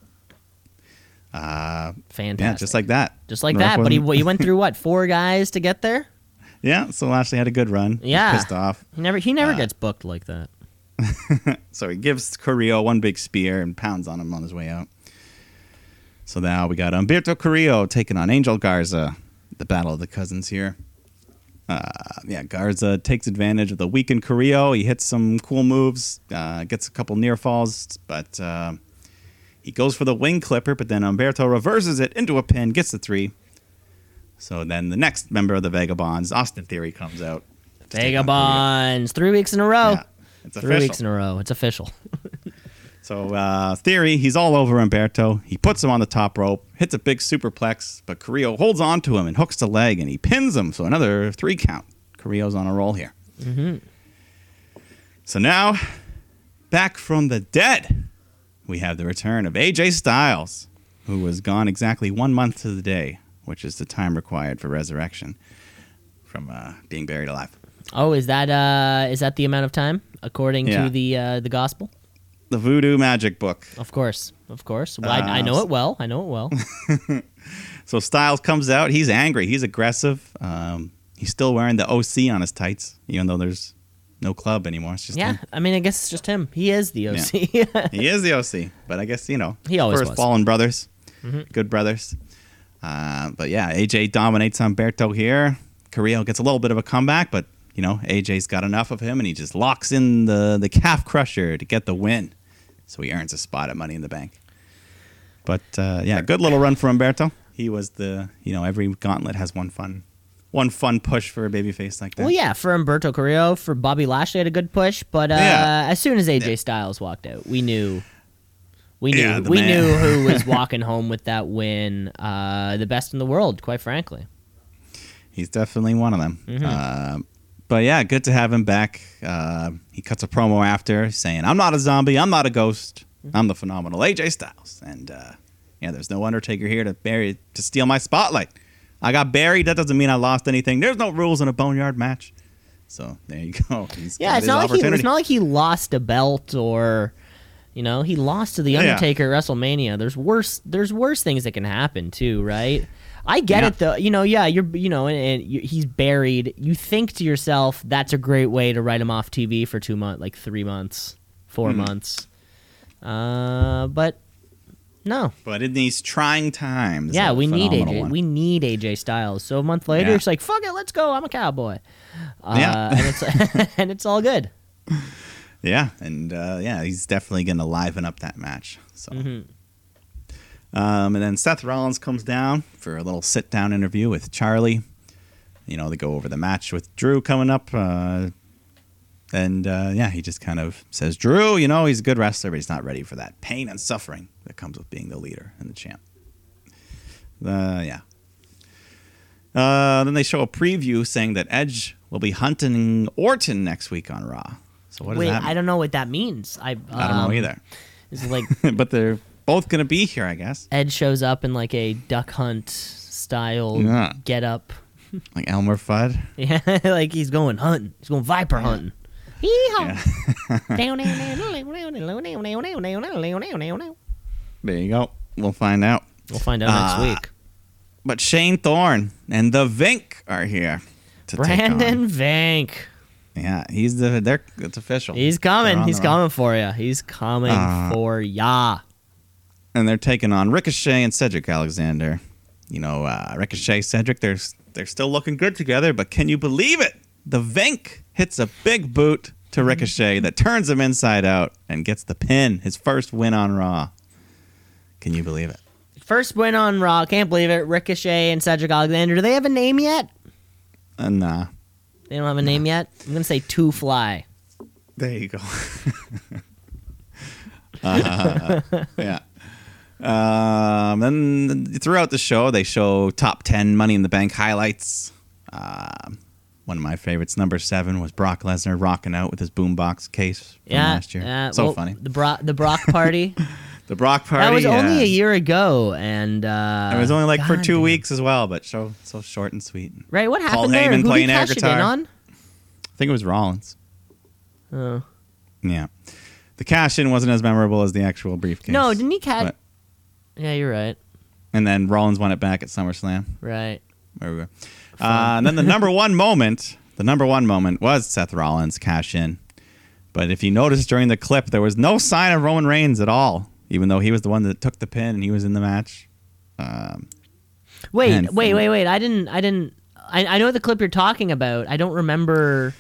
Uh, Fantastic. yeah, just like that. Just like that. But he, he went through what four guys to get there. Yeah, so Lashley had a good run. Yeah. pissed off. He never he never Uh, gets booked like that. So he gives Carrillo one big spear and pounds on him on his way out. So now we got Humberto Carrillo taking on Angel Garza. The battle of the cousins here. Uh, yeah, Garza takes advantage of the weakened Carrillo. He hits some cool moves, uh, gets a couple near falls, but uh, he goes for the wing clipper, but then Humberto reverses it into a pin, gets the three. So then the next member of the Vagabonds, Austin Theory, comes out. to take on Carrillo. Vagabonds, three weeks in a row. Yeah, it's Three official. weeks in a row. It's official. So uh, theory, he's all over Humberto. He puts him on the top rope, hits a big superplex, but Carrillo holds on to him and hooks the leg, and he pins him. So another three count. Carrillo's on a roll here. So now, back from the dead, we have the return of AJ Styles, who was gone exactly one month to the day, which is the time required for resurrection from uh, being buried alive. Oh, is that uh is that the amount of time according Yeah. to the uh, the gospel? The Voodoo Magic Book. Of course, of course. Well, I, I Uh, know it well. I know it well. So Styles comes out. He's angry. He's aggressive. Um, he's still wearing the OC on his tights, even though there's no club anymore. It's just yeah, him. I mean, I guess it's just him. He is the OC. He is the OC, but I guess you know He always first was. fallen brothers, Mhm. good brothers. Uh, but yeah, AJ dominates Humberto here. Carrillo gets a little bit of a comeback, but you know AJ's got enough of him, and he just locks in the the calf crusher to get the win. So he earns a spot at Money in the Bank. But uh, yeah, good little run for Humberto. He was the you know every gauntlet has one fun, one fun push for a babyface like that. well, yeah, for Humberto Carrillo, for Bobby Lashley had a good push, but uh, Yeah. as soon as AJ Yeah. Styles walked out, we knew We knew Yeah, we man. knew who was walking home with that win. Uh, the best in the world, quite frankly. He's definitely one of them. Mm-hmm. Uh, but yeah, good to have him back. Uh, he cuts a promo after saying, "I'm not a zombie. I'm not a ghost. Mm-hmm. I'm the phenomenal AJ Styles." And uh, yeah, there's no Undertaker here to bury to steal my spotlight. I got buried. That doesn't mean I lost anything. There's no rules in a boneyard match. So there you go. He's Yeah, it's not like he, it's not like he lost a belt or, you know, he lost to the Yeah, yeah. Undertaker at WrestleMania. There's worse. There's worse things that can happen too, right? I get Yeah. it though. You know, yeah, you're, you know, and, and you, he's buried. You think to yourself, that's a great way to write him off TV for two months, like three months, 4 Hmm. months. Uh, but no, But in these trying times, yeah, we need AJ. one. We need AJ Styles. So a month later, Yeah. it's like, fuck it, let's go. I'm a cowboy. Uh, Yeah. and it's and it's all good. Yeah, and uh, yeah, he's definitely going to liven up that match. So, Mm-hmm. um, and then Seth Rollins comes down for a little sit down interview with Charlie. You know, they go over the match with Drew coming up, uh, and uh, yeah, he just kind of says, "Drew, you know, he's a good wrestler, but he's not ready for that pain and suffering that comes with being the leader and the champ." Uh, yeah. Uh, then they show a preview saying that Edge will be hunting Orton next week on Raw. So what does Wait, that mean? I don't know what that means. I I don't know um, either. It's like but they're both going to be here, I guess. Ed shows up in like a duck hunt style Yeah. get up. Like Elmer Fudd. Yeah, like he's going hunting. He's going viper hunting. Yeah. There you go. We'll find out. We'll find out Ah, next week. But Shane Thorne and the Vink are here. To take Brandon on. Vank. Yeah, he's the. They're. It's official. He's coming. He's coming for you. He's coming Ah. for ya. And they're taking on Ricochet and Cedric Alexander. You know, uh, Ricochet, Cedric. They're they're still looking good together. But can you believe it? The Vink hits a big boot to Ricochet that turns him inside out and gets the pin. His first win on Raw. Can you believe it? First win on Raw. Can't believe it. Ricochet and Cedric Alexander. Do they have a name yet? Uh, nah. They don't have a name yet. I'm gonna say Two Fly. There you go. Uh, yeah. Um, then throughout the show, they show top 10 Money in the Bank highlights. Um one of my favorites, number seven, was Brock Lesnar rocking out with his boombox case from Yeah, last year. yeah, so well, funny. The Brock, the Brock party. The Brock party. that was only a year ago, and uh, It was only like for two damn. weeks as well, but so so short and sweet. Right? What happened Paul there? Heyman Who playing air cash it in guitar. on? I think it was Rollins. Oh. Yeah. The cash in wasn't as memorable as the actual briefcase. No, didn't he catch? But- Yeah, you're right. And then Rollins won it back at SummerSlam. Right. There we go. Uh, and then the number one moment, the number one moment was Seth Rollins cash in. But if you notice during the clip, there was no sign of Roman Reigns at all, even though he was the one that took the pin and he was in the match. Um, Wait, wait, wait, wait. I didn't. I didn't. I, I know the clip you're talking about. I don't remember.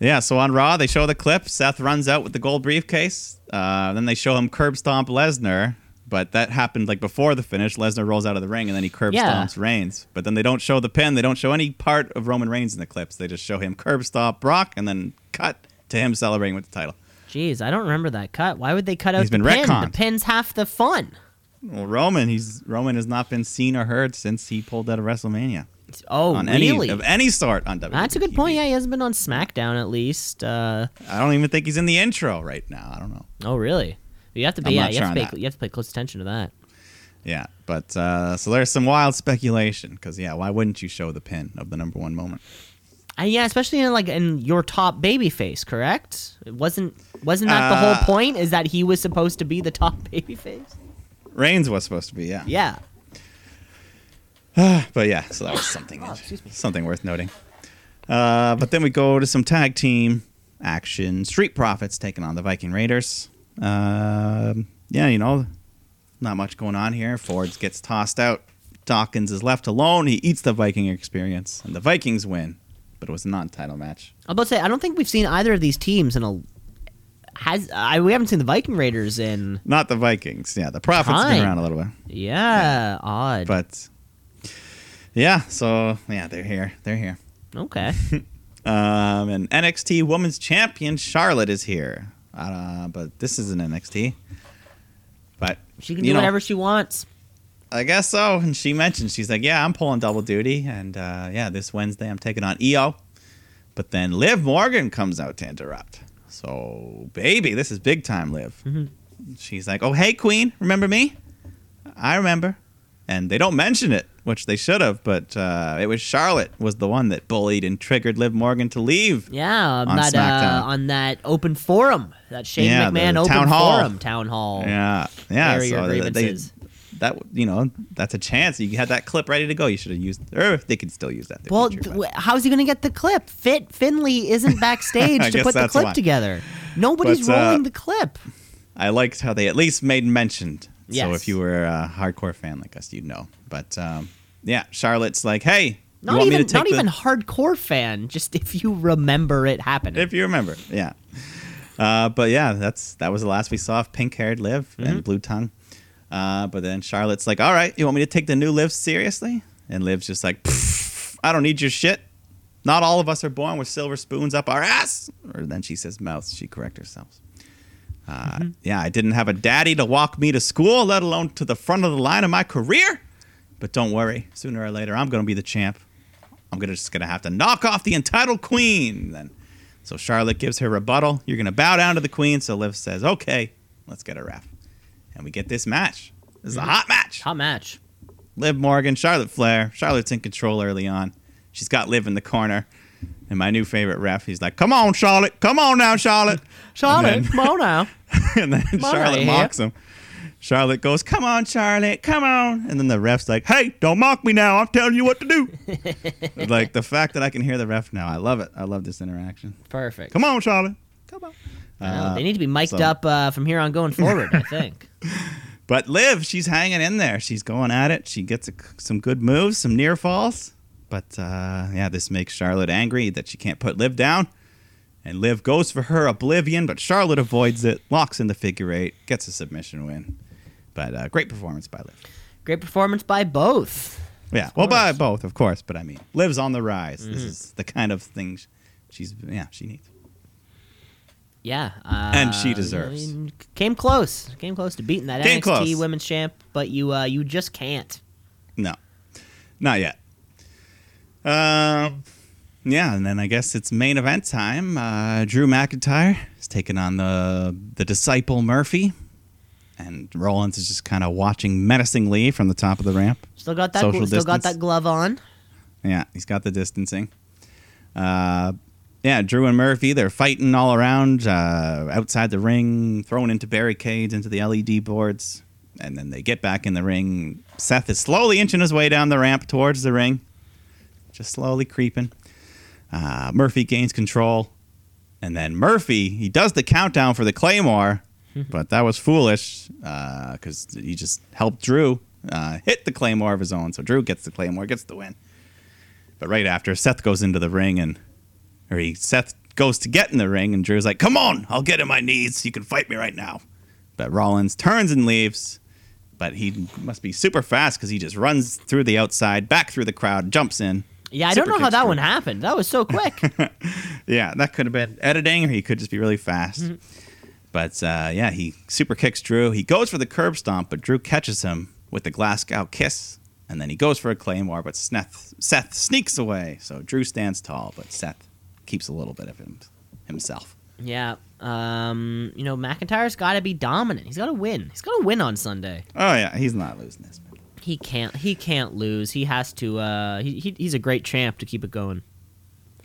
yeah, so on Raw, they show the clip. Seth runs out with the gold briefcase. Uh, then they show him curb stomp Lesnar. But that happened like before the finish. Lesnar rolls out of the ring and then he curb Yeah. stomps Reigns. But then they don't show the pin. They don't show any part of Roman Reigns in the clips. They just show him curb stomp Brock and then cut to him celebrating with the title. Jeez, I don't remember that cut. Why would they cut out He's the been pin? The pin's half the fun. Well, Roman, he's Roman has not been seen or heard since he pulled out of WrestleMania Oh, on really? any of any sort on WWE. That's a good point. Yeah, he hasn't been on SmackDown at least. Uh, I don't even think he's in the intro right now. I don't know. oh, really? You have to be. Yeah, you have to pay. You have to pay close attention to that. Yeah, but uh, so there's some wild speculation because yeah, why wouldn't you show the pin of the number one moment? Uh, yeah, especially in like in your top baby face, correct? It wasn't wasn't that the Uh, whole point? Is that he was supposed to be the top baby face? Reigns was supposed to be yeah, Yeah. but yeah, so that was something Oh, something worth noting. Uh, but then we go to some tag team action. Street Profits taking on the Viking Raiders. Um yeah, you know, not much going on here. Fords gets tossed out. Dawkins is left alone. He eats the Viking experience, and the Vikings win. But it was a non-title match. I'm about to say I don't think we've seen either of these teams in a has I we haven't seen the Viking Raiders in Not the Vikings. Yeah, the Profits have been around a little bit, yeah, odd. but yeah. So yeah, they're here. They're here. okay. Um, and NXT Women's Champion Charlotte is here. Uh, but this isn't NXT. But She can do know, whatever she wants. I guess so. And she mentioned she's like, yeah, I'm pulling double duty, and uh, yeah, this Wednesday I'm taking on Io. But then Liv Morgan comes out to interrupt. So, baby, this is big time, Liv. She's like, oh, hey, Queen, remember me? I remember. And they don't mention it, which they should have, but uh, it was Charlotte was the one that bullied and triggered Liv Morgan to leave. Yeah, on, that uh, on that open forum, that Shane Yeah, the McMahon open forum, town hall. Yeah, yeah. So they, that you know, that's a chance. You had that clip ready to go. You should have used, or they could still use that. Well, future, th- but- wh- how's he going to get the clip? Fit Finlay isn't backstage to put the clip why. together. Nobody's But, uh, rolling the clip. I liked how they at least made mentioned. So if you were a hardcore fan like us, you'd know. But um, yeah, Charlotte's like, hey, you Not even not the- even hardcore fan. Just if you remember it happening. if you remember, yeah. Uh, but yeah, that's that was the last we saw of pink-haired Liv Mm-hmm. and blue tongue. Uh, but then Charlotte's like, all right, you want me to take the new Liv seriously? And Liv's just like, I don't need your shit. Not all of us are born with silver spoons up our ass. Or then she says mouth. She corrects herself. Uh, Mm-hmm. Yeah, I didn't have a daddy to walk me to school, let alone to the front of the line of my career. But don't worry, sooner or later, I'm going to be the champ. I'm gonna just gonna have to knock off the entitled queen. Then, so Charlotte gives her rebuttal. You're gonna bow down to the queen. So Liv says, "Okay, let's get a ref," and we get this match. This is a mm-hmm. hot match. Hot match. Liv Morgan, Charlotte Flair. Charlotte's in control early on. She's got Liv in the corner. And my new favorite ref, he's like, "Come on, Charlotte. Come on now, Charlotte." Charlotte, then- come on now. and then Charlotte mocks him. Charlotte goes, "Come on, Charlotte, come on!" And then the ref's like, "Hey, don't mock me now. I'm telling you what to do." like the fact that I can hear the ref now, I love it. I love this interaction. Perfect. Come on, Charlotte. Come on. Uh, they need to be mic'd so- up uh, from here on going forward. I think. But Liv, she's hanging in there. She's going at it. She gets a, some good moves, some near falls. But uh, yeah, this makes Charlotte angry that she can't put Liv down. And Liv goes for her oblivion, but Charlotte avoids it, locks in the figure eight, gets a submission win. But uh, great performance by Liv. Great performance by both. Yeah, well, by both, of course. But I mean, Liv's on the rise. Mm-hmm. This is the kind of thing she's yeah she needs. Yeah, uh, And she deserves. I mean, came close. Came close to beating that Came NXT close. Women's Champ, but you uh, you just can't. No, not yet. Um, yeah, and then I guess it's main event time. Uh, Drew McIntyre is taking on the the disciple Murphy, and Rollins is just kind of watching menacingly from the top of the ramp. Still got that. Social still got that glove on. Yeah, he's got the distancing. Uh, yeah, Drew and Murphy, they're fighting all around uh, outside the ring, thrown into barricades, into the LED boards. And then they get back in the ring. Seth is slowly inching his way down the ramp towards the ring, just slowly creeping. Uh, Murphy gains control. And then Murphy, he does the countdown for the Claymore, but that was foolish because he just helped Drew uh, hit the Claymore of his own. So Drew gets the Claymore, gets the win. But right after, Seth goes into the ring and, or he Seth goes to get in the ring, and Drew's like, "Come on, I'll get in my knees. You can fight me right now." But Rollins turns and leaves, but he must be super fast because he just runs through the outside, back through the crowd, jumps in. Yeah, I don't know how that Drew. one happened. That was so quick. Yeah, that could have been editing, or he could just be really fast. Mm-hmm. But uh, yeah, he super kicks Drew. He goes for the curb stomp, but Drew catches him with the Glasgow kiss, and then he goes for a claymore, but Seth, Seth sneaks away. So Drew stands tall, but Seth keeps a little bit of him himself. yeah. Um, you know, McIntyre's got to be dominant. He's got to win. He's got to win on Sunday. Oh yeah, he's not losing this. Man. He can't. He can't lose. He has to. Uh, he, he he's a great champ to keep it going.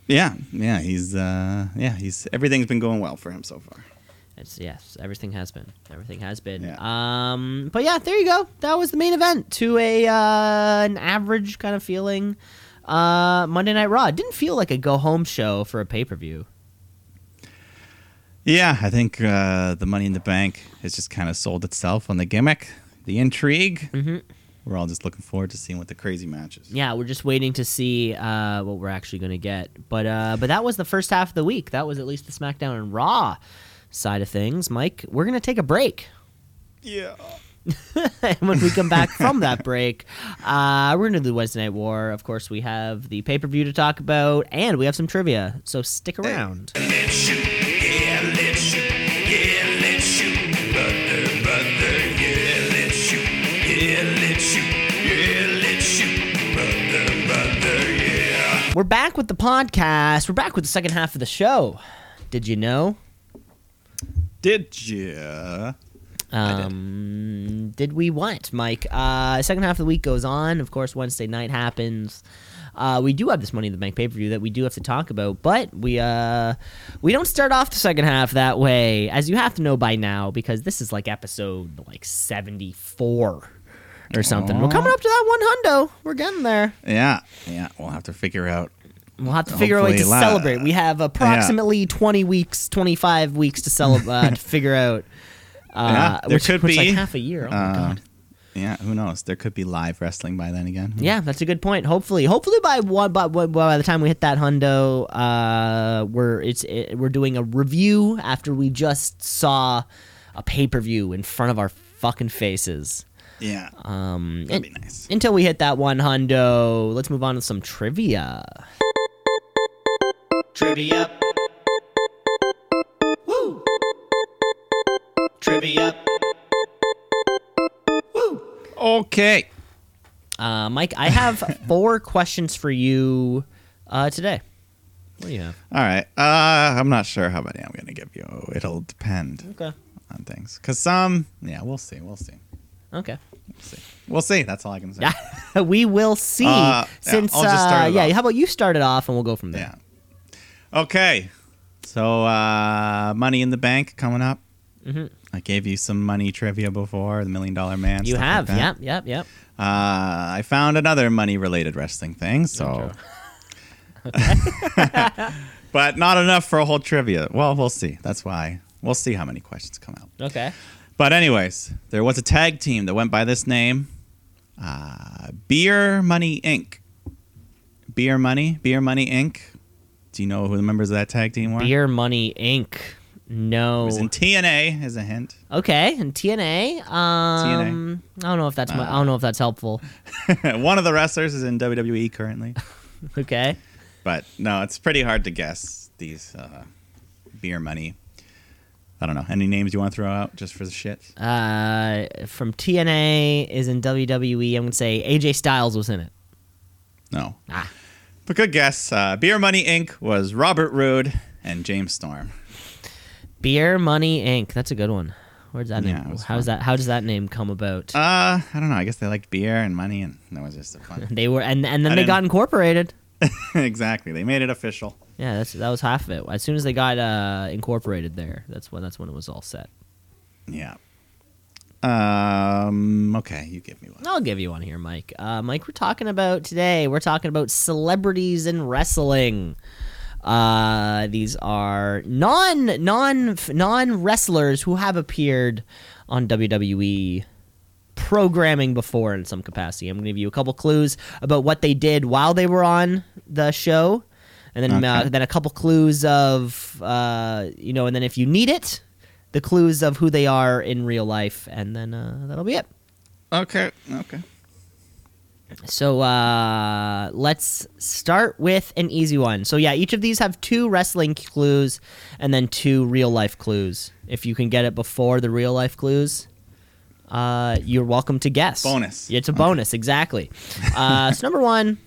Yeah, yeah, he's uh, yeah, he's everything's been going well for him so far. It's yes, everything has been. Everything has been. Yeah. Um, but yeah, there you go. That was the main event to a uh, an average kind of feeling. Uh, Monday Night Raw It didn't feel like a go home show for a pay per view. Yeah, I think uh, the Money in the Bank has just kind of sold itself on the gimmick, the intrigue. Mhm. We're all just looking forward to seeing what the crazy matches. Yeah, we're just waiting to see uh, what we're actually going to get. But uh, but that was the first half of the week. That was at least the SmackDown and Raw side of things, Mike, we're going to take a break. Yeah. and when we come back from that break, uh, we're going to do the Wednesday Night War. Of course, we have the pay per view to talk about, and we have some trivia. So stick around. We're back with the podcast. We're back with the second half of the show. Did you know? Did you? Um, did. we what, Mike? Uh, second half of the week goes on. Of course, Wednesday night happens. Uh, we do have this Money in the Bank pay per view that we do have to talk about, but we uh, we don't start off the second half that way, as you have to know by now, because this is like episode like seventy four or something. We're coming up to that one hundo. We're getting there. Yeah, yeah. We'll have to figure out. We'll have to figure out a way to la- celebrate. We have approximately 20 weeks, 25 weeks to celebrate uh, to figure out. Uh, Yeah, there which, could which, like be, half a year. Oh my uh, god. Yeah, who knows? There could be live wrestling by then again. Yeah, that's a good point. Hopefully, hopefully by one, by, by, by the time we hit that hundo, uh, we're it's it, we're doing a review after we just saw a pay per view in front of our fucking faces. Yeah. Um, That'd and- be nice. Until we hit that one hundo, let's move on to some trivia. Trivia. Woo. Trivia. Woo. Okay. Uh, Mike, I have four questions for you uh, today. What do you have? All right. Uh, I'm not sure how many I'm gonna give you. It'll depend Okay. on things. Cause some, yeah, we'll see. We'll see. Okay. We'll see. We'll see. That's all I can say. Yeah, we will see. Uh, yeah, since I'll just start uh, it yeah, off. how about you start it off and we'll go from there. Yeah. Okay. So, uh, Money in the Bank coming up. Mhm. I gave you some money trivia before, the Million Dollar Man. You stuff like have, yep, yep, yep. Uh, I found another money related wrestling thing, so. but not enough for a whole trivia. Well, we'll see. That's why. We'll see how many questions come out. Okay. But, anyways, there was a tag team that went by this name uh, Beer Money Inc. Beer Money? Beer Money Inc. Do you know who the members of that tag team were? Beer Money Inc. It No. was in TNA, as a hint. okay, and TNA. Um, I don't know if that's my, I don't know if that's helpful. One of the wrestlers is in WWE currently. Okay. But no, it's pretty hard to guess these uh, beer money. I don't know. Any names you want to throw out just for the shit? Uh, from TNA is in WWE. I'm gonna say AJ Styles was in it. No. Ah. But good guess. Uh, beer Money Inc. was Robert Roode and James Storm. Beer Money Inc. That's a good one. Where's that Yeah, name? How's that? How does that name come about? Uh, I don't know. I guess they liked beer and money, and that was just a fun. they were, and and then I they didn't- got incorporated. exactly. They made it official. Yeah, that's that was half of it. As soon as they got uh, incorporated there, that's when that's when it was all set. Yeah. Um. Okay, you give me one. I'll give you one here, Mike. Uh, Mike, we're talking about today. We're talking about celebrities in wrestling. Uh, these are non non non wrestlers who have appeared on WWE programming before in some capacity. I'm going to give you a couple clues about what they did while they were on the show, and then uh, then a couple clues of uh, you know, and then if you need it, the clues of who they are in real life, and then uh, that'll be it. Okay. Okay. So uh, let's start with an easy one. So yeah, each of these have two wrestling clues and then two real life clues. If you can get it before the real life clues, uh, you're welcome to guess. Bonus. It's a bonus, exactly. Uh, so number one,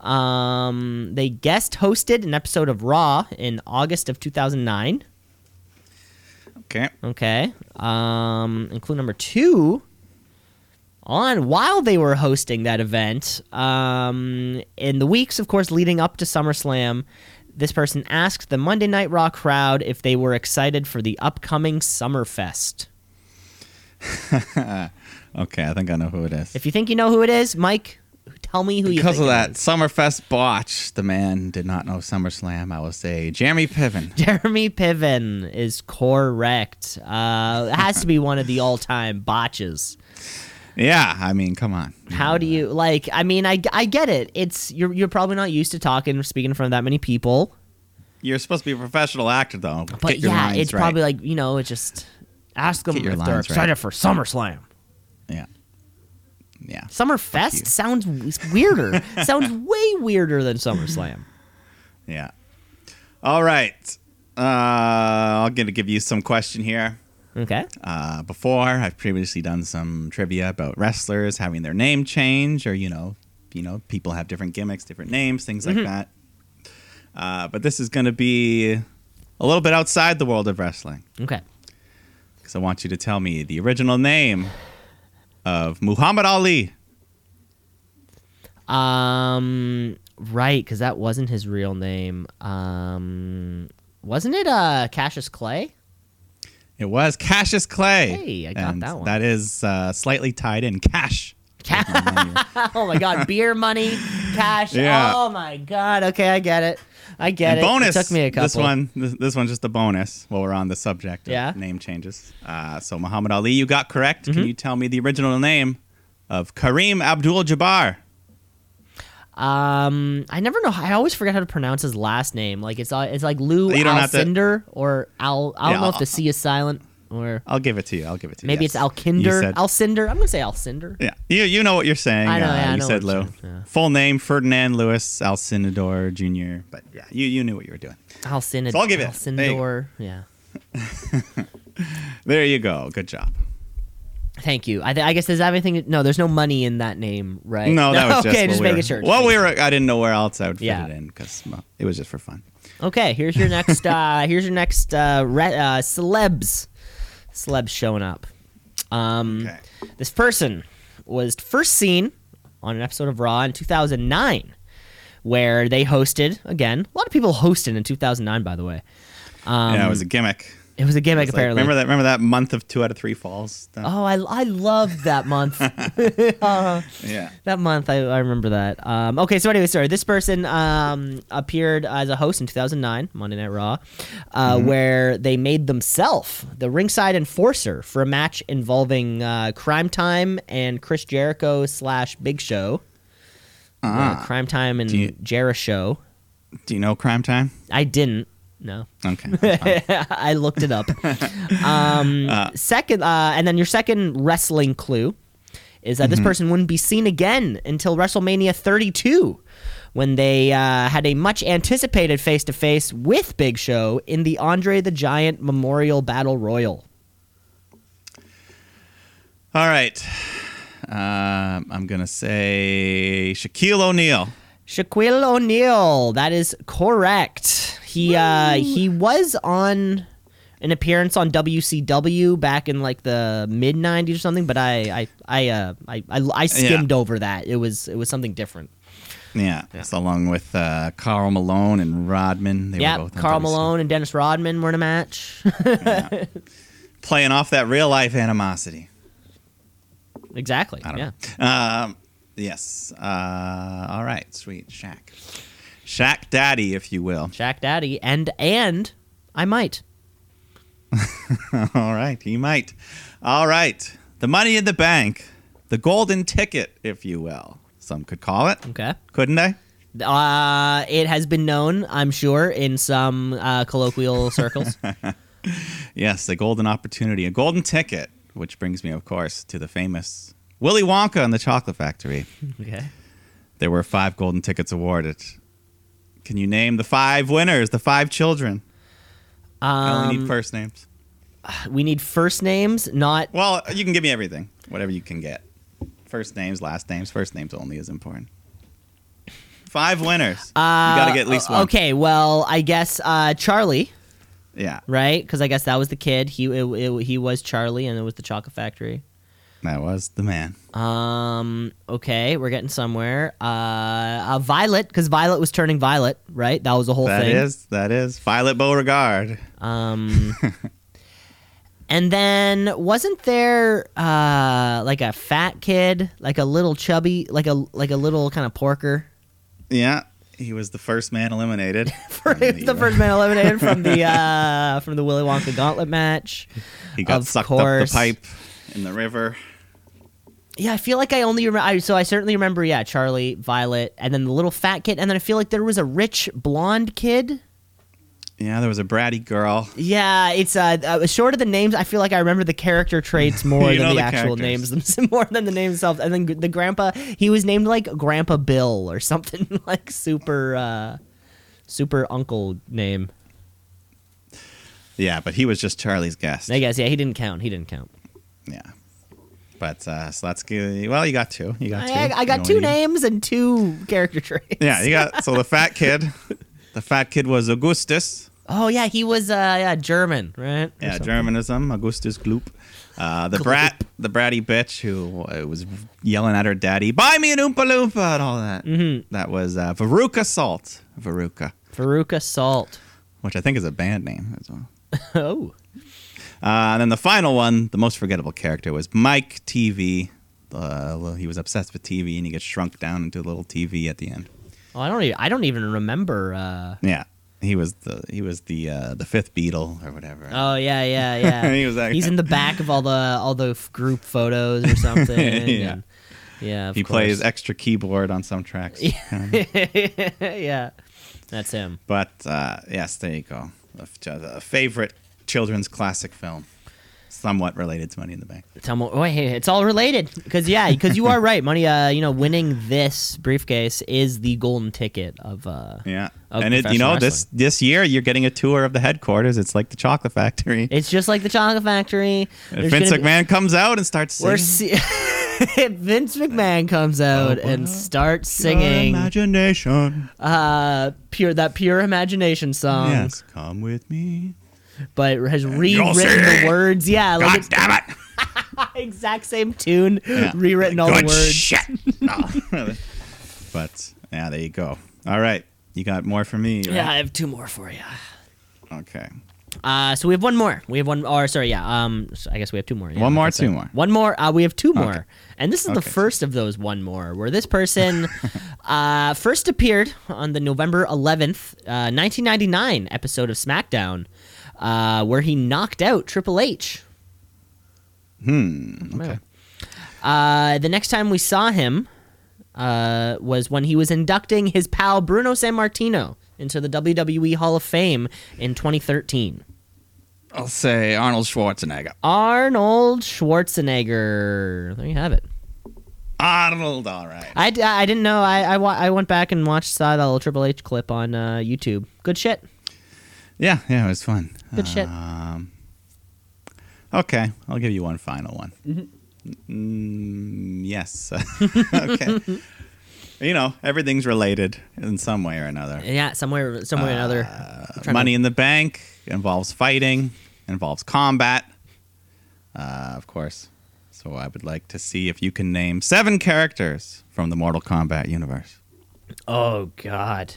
um, they guest hosted an episode of Raw in August of 2009. Okay. Okay. Um, and clue number two. On while they were hosting that event, um, in the weeks, of course, leading up to SummerSlam, this person asked the Monday Night Raw crowd if they were excited for the upcoming Summerfest. Okay. I think I know who it is. If you think you know who it is, Mike, tell me who you are. because of that. Summerfest botch, the man did not know SummerSlam. I will say Jeremy Piven. Jeremy Piven is correct. Uh, it has to be one of the all-time botches. Yeah, I mean, come on. How do you like? I mean, I, I get it. It's you're you're probably not used to talking or speaking in front of that many people, You're supposed to be a professional actor, though. but Get your yeah, lines it's right. probably like you know, it's just ask them Get your if they're lines right. excited for SummerSlam. yeah, yeah. Summerfest sounds weirder. sounds way weirder than SummerSlam. yeah. All right. Uh, I'm gonna give you some question here. Okay. Uh, before I've previously done some trivia about wrestlers having their name change or you know you know, people have different gimmicks, different names, things like that. Uh, but this is going to be a little bit outside the world of wrestling Okay. because I want you to tell me the original name of Muhammad Ali. Um, right, because that wasn't his real name. Um, wasn't it uh Cassius Clay? It was Cassius Clay. Hey, I got And that one. That is uh, slightly tied in. Cash. oh my God, beer money, cash. Yeah. Oh my God. Okay, I get it. I get And it. bonus. It took me a couple. This one, this, this one's just a bonus while we're on the subject of Yeah. name changes. Uh, so Muhammad Ali, you got correct. Mm-hmm. Can you tell me the original name of Kareem Abdul-Jabbar? Um, I never know. I always forget how to pronounce his last name. Like it's uh, it's like Lou don't to- or Al. I don't Yeah, know if the C is silent or I'll give it to you. I'll give it to you. maybe yes. it's Alkinder. said- Alcinder. I'm gonna say Alcinder. Yeah, you you know what you're saying. I know, Uh, yeah, I you know said Lou. Yeah. Full name Ferdinand Louis Alcindor Jr. But yeah, you you knew what you were doing. Alcindor. So I'll give it. that. There. Alcindor. Yeah. There you go. Good job. Thank you. I, th- I guess there's everything. No, there's no money in that name, right? No, that was just okay. Just we making sure. Well, we were. I didn't know where else I would fit Yeah. it in because well, it was just for fun. Okay, here's your next. uh Here's your next uh, re- uh celebs. Celebs showing up. Um, Okay. This person was first seen on an episode of Raw in 2009, where they hosted again. A lot of people hosted in 2009, by the way. Um, yeah, it was a gimmick. It was a gimmick It's like- apparently. remember that? Remember that month of two out of three falls? That- Oh, I I loved that month. yeah. that month, I, I remember that. Um, okay, so anyway, sorry. This person um, appeared as a host in 2009, Monday Night Raw, uh, where they made themselves the ringside enforcer for a match involving uh, Cryme Tyme and Chris Jericho slash Big Show. Uh, Cryme Tyme and you- Jericho Do you know Cryme Tyme? I didn't. No. Okay. I looked it up. um, second, uh, and then your second wrestling clue is that this person wouldn't be seen again until WrestleMania 32, when they uh, had a much anticipated face to face with Big Show in the Andre the Giant Memorial Battle Royal. All right. Um, I'm gonna say Shaquille O'Neal. Shaquille O'Neal. That is correct. He uh, he was on an appearance on WCW back in like the mid '90s or something, but I I I uh, I, I, I skimmed over that. It was it was something different. Yeah. So along with uh, Karl Malone and Rodman. They Yeah, were both Karl WC. Malone and Dennis Rodman were in a match. playing off that real life animosity. exactly. I don't yeah. know. Um, yes. Uh, all right. Sweet. Shaq. Shaq Daddy, if you will. Shaq Daddy and and I might. All right. He might. All right. The money in the bank. The golden ticket, if you will. Some could call it. Okay. Couldn't they? Uh, it has been known, I'm sure, in some uh, colloquial circles. Yes, the golden opportunity, a golden ticket, which brings me, of course, to the famous Willy Wonka and the Chocolate Factory. okay. There were five golden tickets awarded. Can you name the five winners, the five children? I only Um, need first names. we need first names, not Well, you can give me everything, whatever you can get. First names, last names, first names only is important. Five winners. you got to get at least Uh, one. Okay, well, I guess uh, Charlie, Yeah, right? Because I guess that was the kid. He it, it- he was Charlie, and it was the Chocolate Factory. That was the man. Um. Okay, we're getting somewhere. Uh, uh Violet, because Violet was turning Violet, right? That was the whole That thing. is, that is Violet Beauregarde. Um. and then wasn't there uh like a fat kid, like a little chubby, like a like a little kind of porker? Yeah, he was the first man eliminated. For from the first man eliminated from the uh from the Willy Wonka Gauntlet match. He got Of sucked course. up the pipe in the river. Yeah, I feel like I only remember. So I certainly remember. Yeah, Charlie, Violet, and then the little fat kid, and then I feel like there was a rich blonde kid. Yeah, there was a bratty girl. Yeah, it's uh, uh short of the names. I feel like I remember the character traits more than the, the actual names more than the names themselves. And then the grandpa, he was named like Grandpa Bill or something like super uh super uncle name. Yeah, but he was just Charlie's guest. I guess yeah, he didn't count. He didn't count. Yeah. But uh, so that's good. Well, you got two. You got two. I, I You got know two names and two character traits. Yeah, you got so the fat kid. The fat kid was Augustus. Oh yeah, he was uh yeah German, right? Or Yeah, something. Germanism. Augustus Gloop. Uh, the brat, the bratty bitch who was yelling at her daddy, "Buy me an Oompa Loompa" and all that. Mm-hmm. That was uh, Veruca Salt. Veruca, Veruca Salt. which I think is a band name as well. oh. Uh, and then the final one, the most forgettable character was Mike Teavee. Uh, he was obsessed with TV, and he gets shrunk down into a little TV at the end. Oh, I don't even I don't even remember uh Yeah, he was the he was the uh, the fifth Beatle or whatever. Oh yeah, yeah, yeah. He was that He's guy. in the back of all the all the group photos or something. Yeah. and- yeah. of he plays extra keyboard on some tracks. Yeah. That's him. but uh, yes, there you go. A favorite children's classic film, somewhat related to Money in the Bank. Tell me, wait, hey, it's all related because yeah, because you are right. Money, uh, you know, winning this briefcase is the golden ticket of uh. Yeah, Of and it, you know this this year you're getting a tour of the headquarters. It's like the Chocolate Factory. It's just like the Chocolate Factory. Vince gonna be- McMahon comes out and starts singing. We're see- Vince McMahon comes out and starts singing imagination. uh pure that pure imagination song, yes, come with me. But has rewritten the words. Yeah, like God it's damn it! exact same tune, Yeah. rewritten all Good the words. shit. No. but yeah, there you go. All right, you got more for me. right? Yeah, I have two more for you. Okay. Uh, so we have one more. We have one. Or sorry, yeah. Um, so I guess we have two more. Yeah, One more, like two more? One more. Uh, we have two more, and this is the first of those one more, where this person uh, first appeared on the November eleventh, uh, nineteen ninety nine episode of SmackDown, uh, where he knocked out Triple H. Hmm. Okay. Uh, the next time we saw him uh, was when he was inducting his pal Bruno Sammartino into the WWE Hall of Fame in 2013. I'll say Arnold Schwarzenegger. Arnold Schwarzenegger. There you have it. Arnold. all right. I, I didn't know. I, I, I went back and watched saw that little Triple H clip on uh, YouTube. Good shit. Yeah. Yeah. It was fun. Good shit. Um, okay. I'll give you one final one. Mm-hmm. Mm, yes. okay. you know, everything's related in some way or another. Yeah, somewhere, somewhere or another. I'm Money to- in the Bank involves fighting, involves combat, uh, of course. So I would like to see if you can name seven characters from the Mortal Kombat universe. Oh God.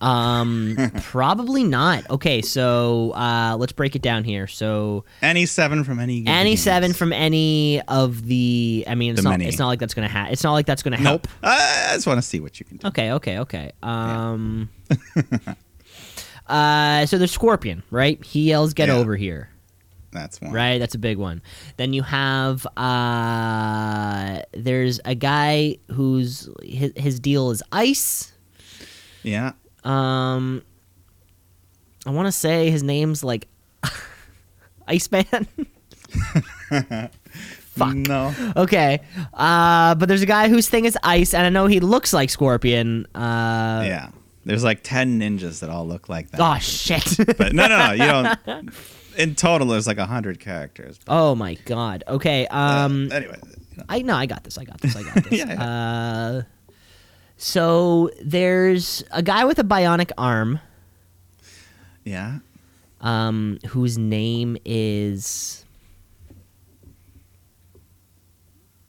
Um, probably not. Okay, so uh, let's break it down here. So Any seven from any. any games. seven from any of the. I mean, it's The not. many. It's not like that's gonna ha- It's not like that's gonna No. help. I just want to see what you can do. Okay, okay, okay. Um. uh, so there's Scorpion, right? He yells, "Get Yeah. over here!" That's one. Right, that's a big one. Then you have uh, there's a guy whose his, his deal is ice. Yeah. Um, I want to say his name's like Iceman. Fuck. No. okay, uh, but there's a guy whose thing is ice, and I know he looks like Scorpion. Uh, Yeah. There's like ten ninjas that all look like that. Oh shit. But no, no, no. You don't. In total, there's like a hundred characters. oh my god. Okay. Um. anyway. you know. I no, I got this. I got this. I got this. Yeah, Uh, so there's a guy with a bionic arm, Yeah. um, whose name is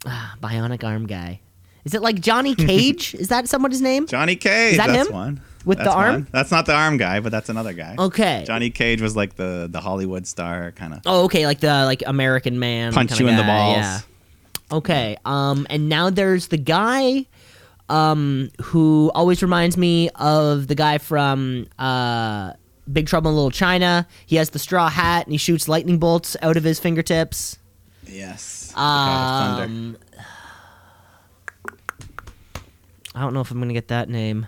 ah, bionic arm guy. Is it like Johnny Cage? is that somebody's name? Johnny Cage. Is that that's him? one. With the arm? one. That's not the arm guy, but that's another guy. Okay. Johnny Cage was like the the Hollywood star kind of. Oh, okay, like the like American man Punch you in the balls. Yeah. Okay. Um, and now there's the guy, um, who always reminds me of the guy from uh, Big Trouble in Little China. He has the straw hat and he shoots lightning bolts out of his fingertips. Yes. the God of Thunder. Um, I don't know if I'm gonna get that name.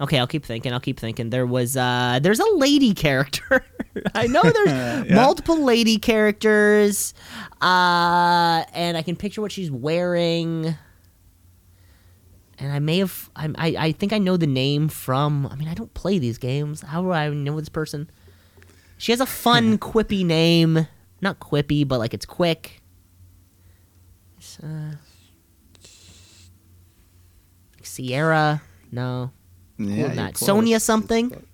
Okay, I'll keep thinking. I'll keep thinking. There was uh there's a lady character. I know there's Yeah. multiple lady characters. Uh and I can picture what she's wearing. And I may have I I, I think I know the name from I mean I don't play these games. How do I know this person? She has a fun quippy name. Not quippy, but like it's quick. Uh, Sierra? No. Yeah, Cooler than you're that. close. Sonya something?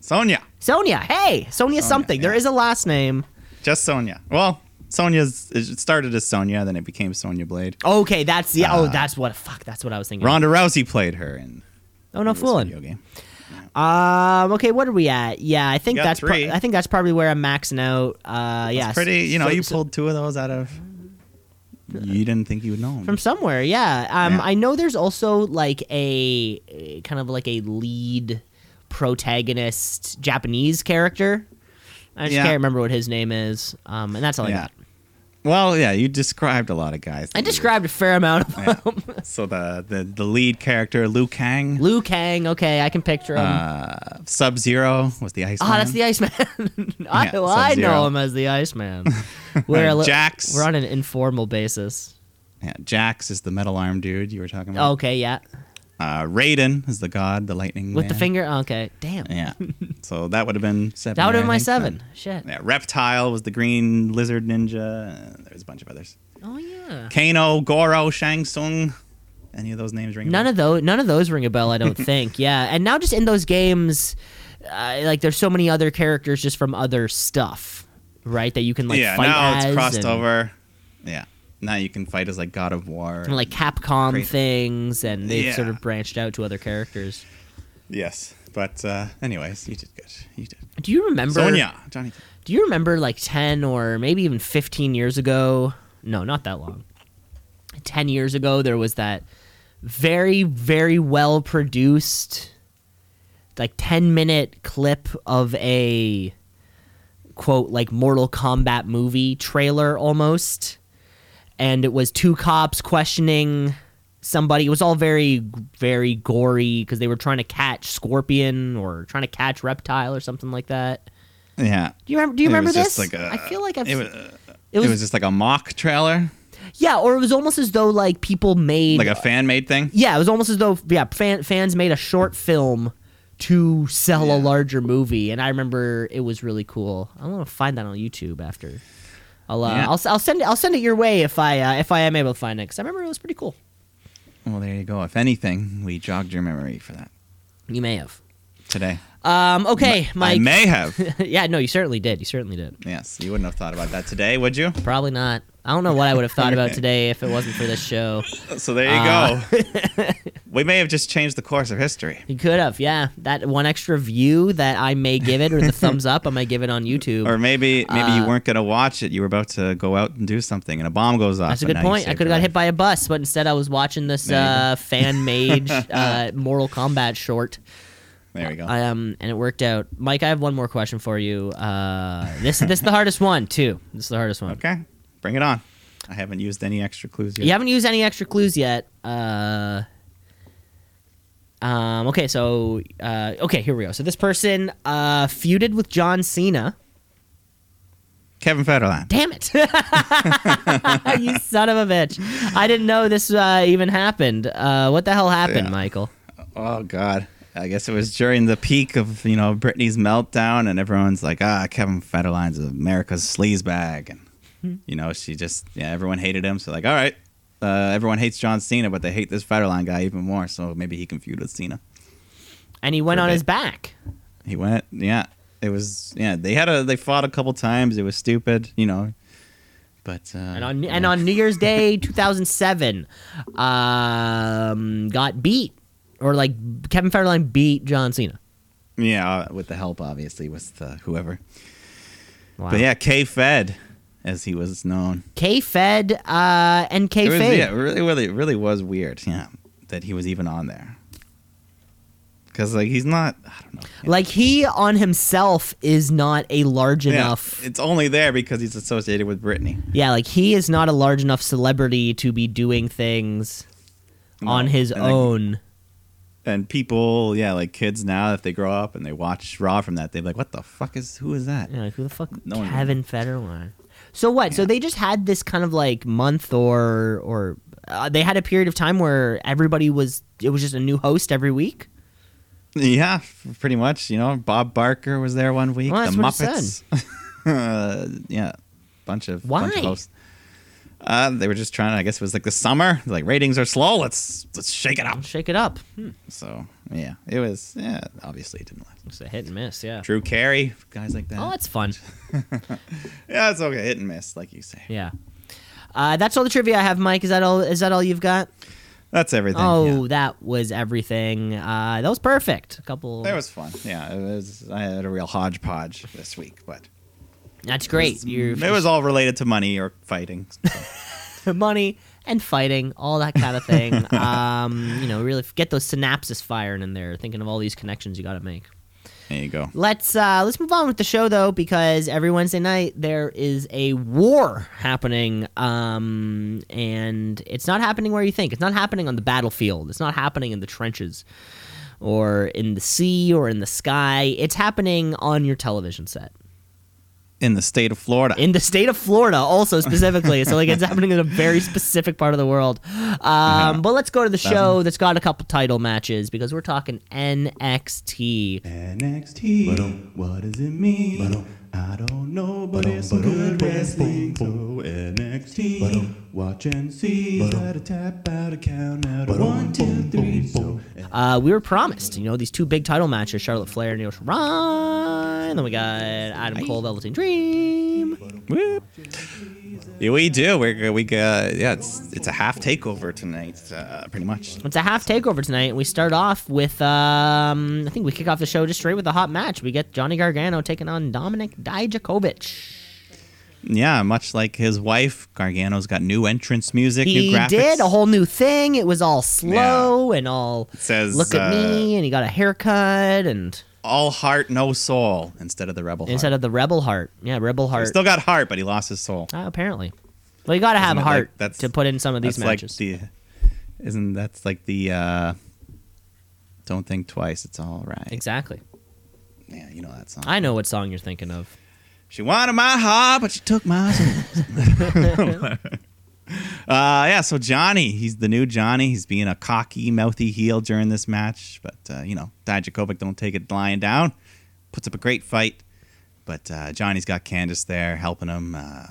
Sonya. Sonya. Hey, Sonya, something. There yeah. is a last name. Just Sonya. Well, Sonya's it started as Sonya, then it became Sonya Blade. Okay, that's yeah. oh, Uh, that's what. Fuck, that's what I was thinking. Ronda Rousey played her in Oh no, fooling. video game. Um. Okay, what are we at? Yeah, I think that's. Pro- I think that's probably where I'm maxing out. Uh. Yeah. Pretty. You know, so- you so- pulled two of those out of. You didn't think you would know from somewhere. Yeah. Um. Yeah. I know there's also like a, a kind of like a lead protagonist Japanese character. I just Yeah. can't remember what his name is. Um. And that's all I got. Well, yeah, you described a lot of guys. I described a fair amount of Yeah. them. So the, the the lead character Liu Kang, Liu Kang. Okay, I can picture him. uh, Sub Zero was the Iceman. Oh, that's the Iceman. I, Yeah, well, I know him as the Iceman. We're li- Jax. We're on an informal basis. Yeah, Jax is the metal arm dude you were talking about. Okay, yeah. Uh, Raiden is the god, the lightning With the finger. Okay, damn. Yeah. so that would have been seven. That would have been my seven. Shit. Yeah, Reptile was the green lizard ninja. There's a bunch of others. Oh yeah. Kano, Goro, Shang Tsung. Any of those names ring? a None bell? of those. None of those ring a bell. I don't think. Yeah. And now just in those games, uh, like there's so many other characters just from other stuff, right? That you can like yeah, fight now as it's crossed and, over. Yeah. Now you can fight as like God of War. and, like Capcom Crazy. things, and they've Yeah. sort of branched out to other characters. yes. But uh, anyways, you did good. You did. Do you remember? Sonya, Johnny. Do you remember like 10 or maybe even 15 years ago? No, not that long. 10 years ago, there was that very, very well produced, like 10 minute clip of a quote, like Mortal Kombat movie trailer almost. And it was two cops questioning somebody. It was all very, very gory because they were trying to catch Scorpion or trying to catch Reptile or something like that. Yeah. Do you remember? Do you It remember was this? like a- I feel like I've. It It was, was, it was just like a mock trailer, yeah, or it was almost as though like people made like a fan made thing. yeah, it was almost as though yeah fan, fans made a short film to sell a larger movie, and I remember it was really cool. I want to find that on YouTube after. I'll uh, Yeah. I'll, I'll send it I'll send it your way if I uh, if I am able to find it because I remember it was pretty cool. Well, there you go. If anything, we jogged your memory for that You may have. today. Um. Okay, I Mike. may have. yeah. No, you certainly did. You certainly did. yes, you wouldn't have thought about that today, would you? Probably not. I don't know what I would have thought about today if it wasn't for this show. So there you Uh, go. we may have just changed the course of history. You could have, yeah. That one extra view that I may give it, or the thumbs up I might give it on YouTube. Or maybe maybe you Uh, weren't gonna watch it. You were about to go out and do something, and a bomb goes off. That's a good point. I could have got hit by a bus, but instead I was watching this you uh, fan made uh, Mortal Kombat short. There we go. I, um, and it worked out. Mike, I have one more question for you. Uh, this this is the hardest one too. This is the hardest one. okay, bring it on. I haven't used any extra clues yet. You haven't used any extra clues yet. Uh, um, okay, so uh, okay, here we go. So this person uh, feuded with John Cena. Kevin Federline. Damn it! you son of a bitch! I didn't know this uh, even happened. Uh, what the hell happened, Yeah. Michael? Oh God. I guess it was during the peak of you know Britney's meltdown, and everyone's like, ah, Kevin Federline's America's sleazebag, and Hmm. you know she just yeah, everyone hated him. So like, all right, uh, everyone hates John Cena, but they hate this Federline guy even more. So maybe he can feud with Cena. And he went on his back. He went, yeah. It was yeah. They had a they fought a couple times. It was stupid, you know. But uh, And on and on New Year's Day 2007, um, got beat or like Kevin Federline beat John Cena. yeah, uh, with the help obviously with uh, whoever. Wow. But yeah, K Fed, as he was known. K Fed uh, and K Fed. yeah, really, really, it really was weird. Yeah, that he was even on there. Because like he's not, I don't know. Like he on himself is not a large Yeah, enough. It's only there because he's associated with Britney. Yeah, like he is not a large enough celebrity to be doing things on his And, like, own. And people, yeah, like kids now, if they grow up and they watch Raw from that, they're like, "What the fuck is who is that?" Yeah, like who the fuck? No one- Kevin Federline. So what? So they just had this kind of like month or or uh, they had a period of time where everybody was it was just a new host every week. Yeah, pretty much. You know, Bob Barker was there one week. Well, the what Muppets. uh, yeah, bunch of bunch Why? of hosts. Uh, they were just trying. to I guess it was like the summer. Like ratings are slow. Let's let's shake it up. Shake it up. Hmm. So yeah, it was. Yeah, obviously it didn't last. It's a hit and miss. Yeah. Drew Carey, guys like that. Oh, that's fun. yeah, it's okay. Hit and miss, like you say. Yeah. Uh, that's all the trivia I have, Mike. Is that all? Is that all you've got? That's everything. Oh, yeah. that was everything. Uh, that was perfect. A couple. That was fun. Yeah, it was. I had a real hodgepodge this week, but That's great. You're it was all related to money or fighting. so. money and fighting, all that kind of thing. um, you know, really get those synapses firing in there, thinking of all these connections you got to make. there you go. Let's uh, let's move on with the show though, because every Wednesday night there is a war happening, um, and it's not happening where you think. It's not happening on the battlefield. It's not happening in the trenches, or in the sea, or in the sky. It's happening on your television set In the state of Florida. in the state of Florida, also specifically. so like it's happening in a very specific part of the world. Um, But let's go to the show that's got a couple title matches because we're talking NXT. NXT. What does it mean? I don't know, but it's some good wrestling. So NXT. Watch and see. Try to tap out a count out of one, two, three. So Uh, we were promised, you know, these two big title matches: Charlotte Flair and Io Shirai. And then we got Adam Cole, Velveteen Dream. Whoop. Yeah, we do. We're we got yeah. It's it's a half takeover tonight, uh, pretty much. It's a half takeover tonight, we start off with um, I think we kick off the show just straight with a hot match. We get Johnny Gargano taking on Dominik Dijakovic. Yeah, much like his wife, Gargano's got new entrance music, He new graphics. did a whole new thing. It was all slow and all It says, look at me, uh, and he got a haircut, and all heart, no soul instead of the rebel heart. instead of the Rebel Heart, yeah, Rebel He Heart. still got heart, but he lost his soul. Uh, apparently, well, you got to have Isn't heart like- that's- to put in some of these matches. like the, isn't that's like the, uh, don't think twice, it's all right. exactly. Yeah, you know that song. I know what song you're thinking of. She wanted my heart, but she took my soul. uh, yeah, so Johnny, he's the new Johnny. He's being a cocky, mouthy heel during this match, but uh, you know, Dijakovic don't take it lying down. Puts up a great fight, but uh, Johnny's got Candice there helping him. Uh,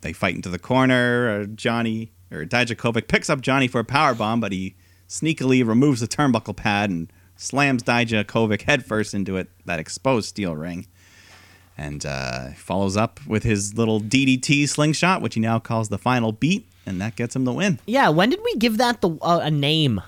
they fight into the corner. Uh, Johnny or Dijakovic picks up Johnny for a power bomb, but he sneakily removes the turnbuckle pad and slams Dijakovic headfirst into it that exposed steel ring and uh, follows up with his little DDT slingshot, which he now calls the final beat, and that gets him the win. Yeah, when did we give that the uh, a name?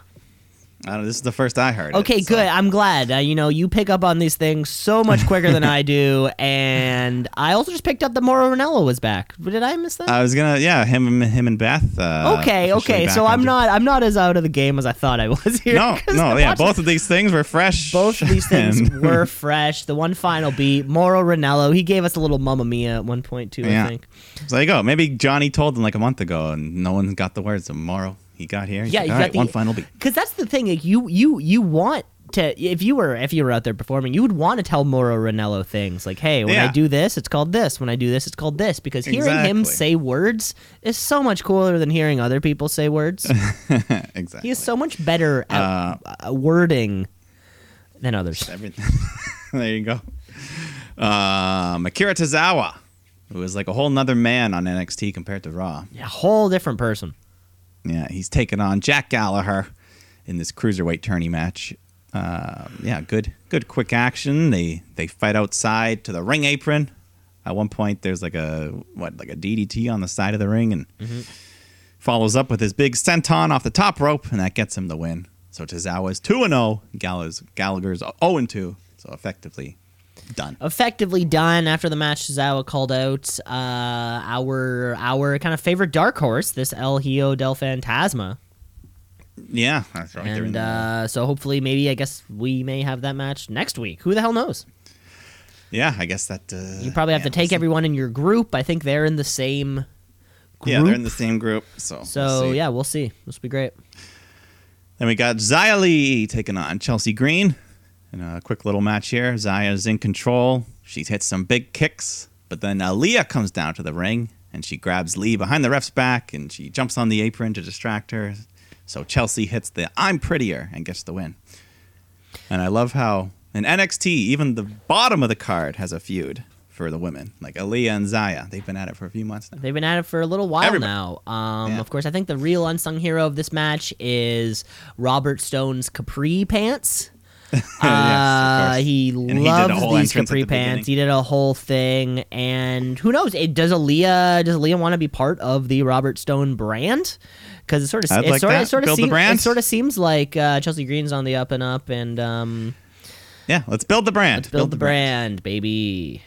I don't know, this is the first I heard. it, Okay, so- good. I'm glad. Uh, you know, you pick up on these things so much quicker than I do, and I also just picked up that Mauro Ranallo was back. Did I miss that? I was gonna, yeah, him, him and Beth. Uh, okay, okay. So I'm not I'm not as out of the game as I thought I was here. No, no, yeah, both of these things were fresh. both of these things were fresh. The one final beat, Mauro Ranallo, he gave us a little Mamma Mia at one point too. I think. So there you go. Maybe Johnny told them like a month ago, and no one got the words. Tomorrow he got here. Yeah, like, you "All got right, the one final beat. Because that's the thing. Like you, you, you want to. If you were, if you were out there performing, you would want to tell Mauro Ranallo things like, "Hey, when I do this, it's called this. When I do this, it's called this." Because hearing him say words is so much cooler than hearing other people say words. exactly. he is so much better at uh, wording than others. Everything. there you go. Uh, Akira Tozawa, who is like a whole nother man on NXT compared to Raw. Yeah, whole different person. Yeah, he's taking on Jack Gallagher in this cruiserweight tourney match. Uh, yeah, good, good, quick action. They they fight outside to the ring apron. At one point, there's like a what, like a DDT on the side of the ring, and follows up with his big senton off the top rope, and that gets him the win. So Tozawa's two and zero. Gallagher's Gallagher's zero and two. So effectively done. Effectively done after the match. Zawa called out uh, our our kind of favorite dark horse, this El Hijo del Fantasma. Yeah, that's right. And uh, so hopefully, maybe I guess we may have that match next week. Who the hell knows? yeah, I guess that uh, You probably have yeah, to take everyone in your group. I think they're in the same group. Yeah, they're in the same group. So so we'll yeah, we'll see. This will be great. Then we got Xia Li taking on Chelsea Green in a quick little match here. Xia's in control. She hits some big kicks, but then Aaliyah comes down to the ring and she grabs Li behind the ref's back and she jumps on the apron to distract her. So Chelsea hits the I'm prettier and gets the win. And I love how in NXT, even the bottom of the card has a feud. for the women, like Aaliyah and Xia. They've been at it for a few months now. They've been at it for a little while Everybody. now. Um, Yeah. Of course, I think the real unsung hero of this match is Robert Stone's capri pants. uh, he And he loves whole these capri the beginning. pants. He did a whole thing, and who knows? It, does Aaliyah does Aaliyah want to be part of the Robert Stone brand? Because it sort of I'd it like sort of it sort of Build seems it sort of seems like uh, Chelsea Green's on the up and up, and um, Yeah, let's build the brand. let's build, the brand, baby.